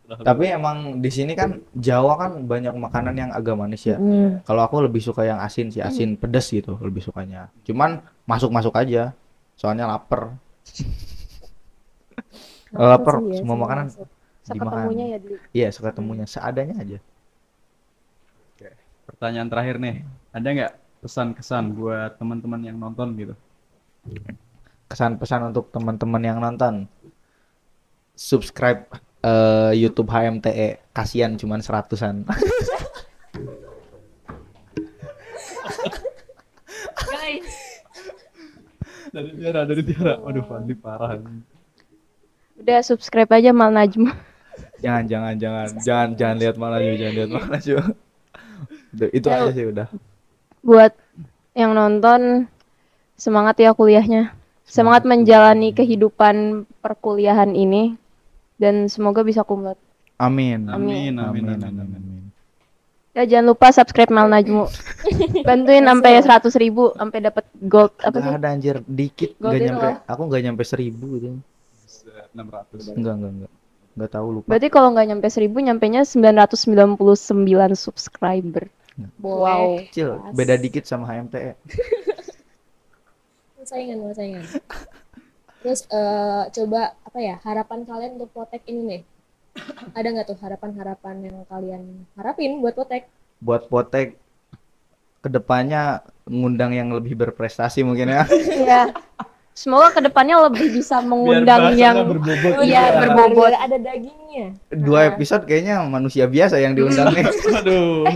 [SPEAKER 3] Tapi emang di sini kan Jawa kan banyak makanan yang agak manis ya.
[SPEAKER 2] Hmm.
[SPEAKER 3] Kalau aku lebih suka yang asin sih, asin pedes gitu, lebih sukanya. Cuman masuk-masuk aja. Soalnya lapar. Lapar,
[SPEAKER 2] ya,
[SPEAKER 3] semua makanan
[SPEAKER 2] masuk.
[SPEAKER 4] Seketemunya ya dulu.
[SPEAKER 3] Iya, suka temunya seadanya aja.
[SPEAKER 1] Pertanyaan terakhir nih. Ada nggak pesan-kesan buat teman-teman yang nonton gitu?
[SPEAKER 3] Kesan-pesan untuk teman-teman yang nonton. Subscribe eh, YouTube HMTE. Kasihan cuman seratusan.
[SPEAKER 2] Guys,
[SPEAKER 1] Dari Tiara, dari Tiara. Waduh, Fadli parah.
[SPEAKER 4] Udah subscribe aja Mal Najm.
[SPEAKER 3] jangan, jangan, jangan, jangan, jangan lihat malah jangan lihat malah Udah, itu aja sih udah.
[SPEAKER 4] Buat yang nonton, semangat ya kuliahnya. Semangat menjalani kehidupan perkuliahan ini. Dan semoga bisa kumlot.
[SPEAKER 3] Amin.
[SPEAKER 1] Amin, amin,
[SPEAKER 3] Amin,
[SPEAKER 1] amin,
[SPEAKER 3] amin,
[SPEAKER 1] amin.
[SPEAKER 3] amin.
[SPEAKER 4] Ya jangan lupa subscribe Mal Najmu. Bantuin sampai 100 ribu sampai dapat gold apa
[SPEAKER 3] Gak
[SPEAKER 4] sih?
[SPEAKER 3] ada anjir, dikit
[SPEAKER 4] Gold
[SPEAKER 3] gak
[SPEAKER 4] itu
[SPEAKER 3] nyampe. Aku gak nyampe seribu gitu.
[SPEAKER 1] 600
[SPEAKER 3] Enggak, enggak, enggak. Enggak tahu lupa.
[SPEAKER 4] Berarti kalau nggak nyampe 1000 nyampenya 999 subscriber.
[SPEAKER 2] Boleh.
[SPEAKER 3] Kecil, beda dikit sama HMTE.
[SPEAKER 2] Saingan, saingan. Terus eh, coba apa ya harapan kalian untuk Potek ini nih? Ada nggak tuh harapan-harapan yang kalian harapin buat Potek?
[SPEAKER 3] Buat Potek ke depannya ngundang yang lebih berprestasi mungkin ya.
[SPEAKER 4] Iya. Semoga ke depannya lebih bisa mengundang yang
[SPEAKER 1] berbobot.
[SPEAKER 4] Iya,
[SPEAKER 2] Biar-
[SPEAKER 4] berbobot.
[SPEAKER 2] biar ada dagingnya.
[SPEAKER 3] Dua episode kayaknya manusia biasa yang diundang nih.
[SPEAKER 1] Aduh.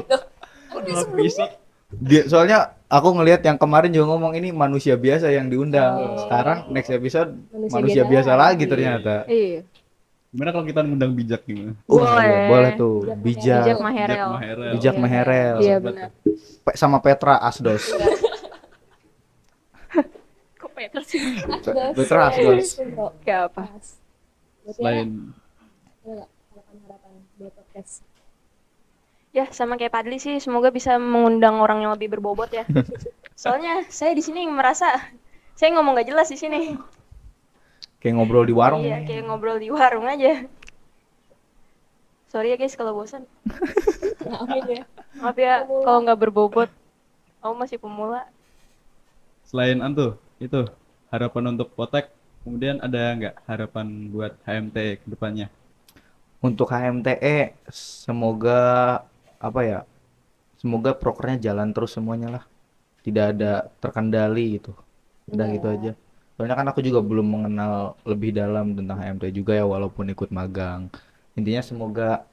[SPEAKER 2] Udah
[SPEAKER 1] Dua episode.
[SPEAKER 3] Dia, soalnya aku ngelihat yang kemarin juga ngomong ini manusia biasa yang diundang.
[SPEAKER 2] Oh.
[SPEAKER 3] Sekarang next episode
[SPEAKER 2] manusia,
[SPEAKER 3] manusia biasa lagi ternyata.
[SPEAKER 4] Iya.
[SPEAKER 1] Gimana kalau kita ngundang bijak gimana?
[SPEAKER 3] Iya,
[SPEAKER 4] Boleh.
[SPEAKER 3] boleh tuh.
[SPEAKER 2] Bijak
[SPEAKER 3] Bijak,
[SPEAKER 4] Bijak Maherel.
[SPEAKER 1] Maherel.
[SPEAKER 3] bijak
[SPEAKER 4] Iya.
[SPEAKER 3] Meherel.
[SPEAKER 4] Iya benar.
[SPEAKER 3] Pe- sama Petra Asdos.
[SPEAKER 4] Kok Peter sih?
[SPEAKER 3] Petra Asdos.
[SPEAKER 4] Gak apa.
[SPEAKER 1] Selain
[SPEAKER 2] harapan-harapan buat podcast.
[SPEAKER 4] Ya sama kayak Padli sih, semoga bisa mengundang orang yang lebih berbobot ya. Soalnya saya di sini merasa saya ngomong gak jelas di sini.
[SPEAKER 3] Kayak ngobrol di warung.
[SPEAKER 4] Iya, kayak ngobrol di warung aja. Sorry ya guys kalau bosan.
[SPEAKER 2] Maafin ya.
[SPEAKER 4] Maaf ya kalau nggak berbobot. Aku masih pemula.
[SPEAKER 1] selain antu itu harapan untuk Potek kemudian ada nggak harapan buat HMT ke depannya?
[SPEAKER 3] Untuk HMTE semoga apa ya? Semoga prokernya jalan terus semuanya lah. Tidak ada terkendali gitu. Udah
[SPEAKER 2] Iya.
[SPEAKER 3] gitu aja. Soalnya kan aku juga belum mengenal lebih dalam tentang HMT juga ya walaupun ikut magang. Intinya semoga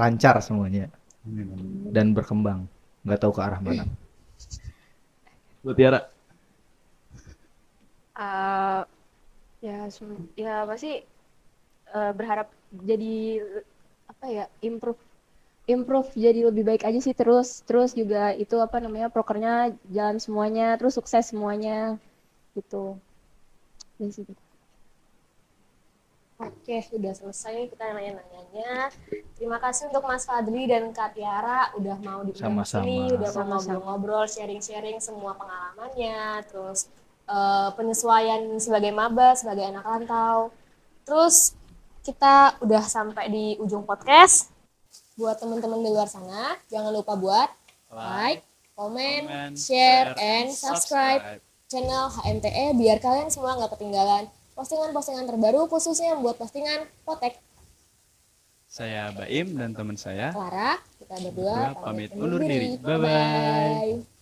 [SPEAKER 3] lancar semuanya dan berkembang. Nggak tahu ke arah mana.
[SPEAKER 1] Buat Tiara
[SPEAKER 4] Eh, ya, ya apa sih eh, berharap jadi apa ya improve improve jadi lebih baik aja sih terus terus juga itu apa namanya prokernya jalan semuanya terus sukses semuanya gitu dari situ
[SPEAKER 2] Oke, sudah selesai kita nanya-nanyanya. Terima kasih untuk Mas Fadli dan Kak Tiara udah mau di sini, udah mau ngobrol-ngobrol, sharing-sharing semua pengalamannya, terus eh, penyesuaian sebagai maba, sebagai anak rantau. Terus kita udah sampai di ujung podcast. Buat teman-teman di luar sana, jangan lupa buat like, comment, share, and subscribe channel HMTE biar kalian semua nggak ketinggalan postingan-postingan terbaru khususnya buat postingan Potek
[SPEAKER 1] Saya Baim dan teman saya
[SPEAKER 2] Clara kita berdua
[SPEAKER 1] Berdua pamit undur diri. Bye-bye.
[SPEAKER 2] Bye-bye.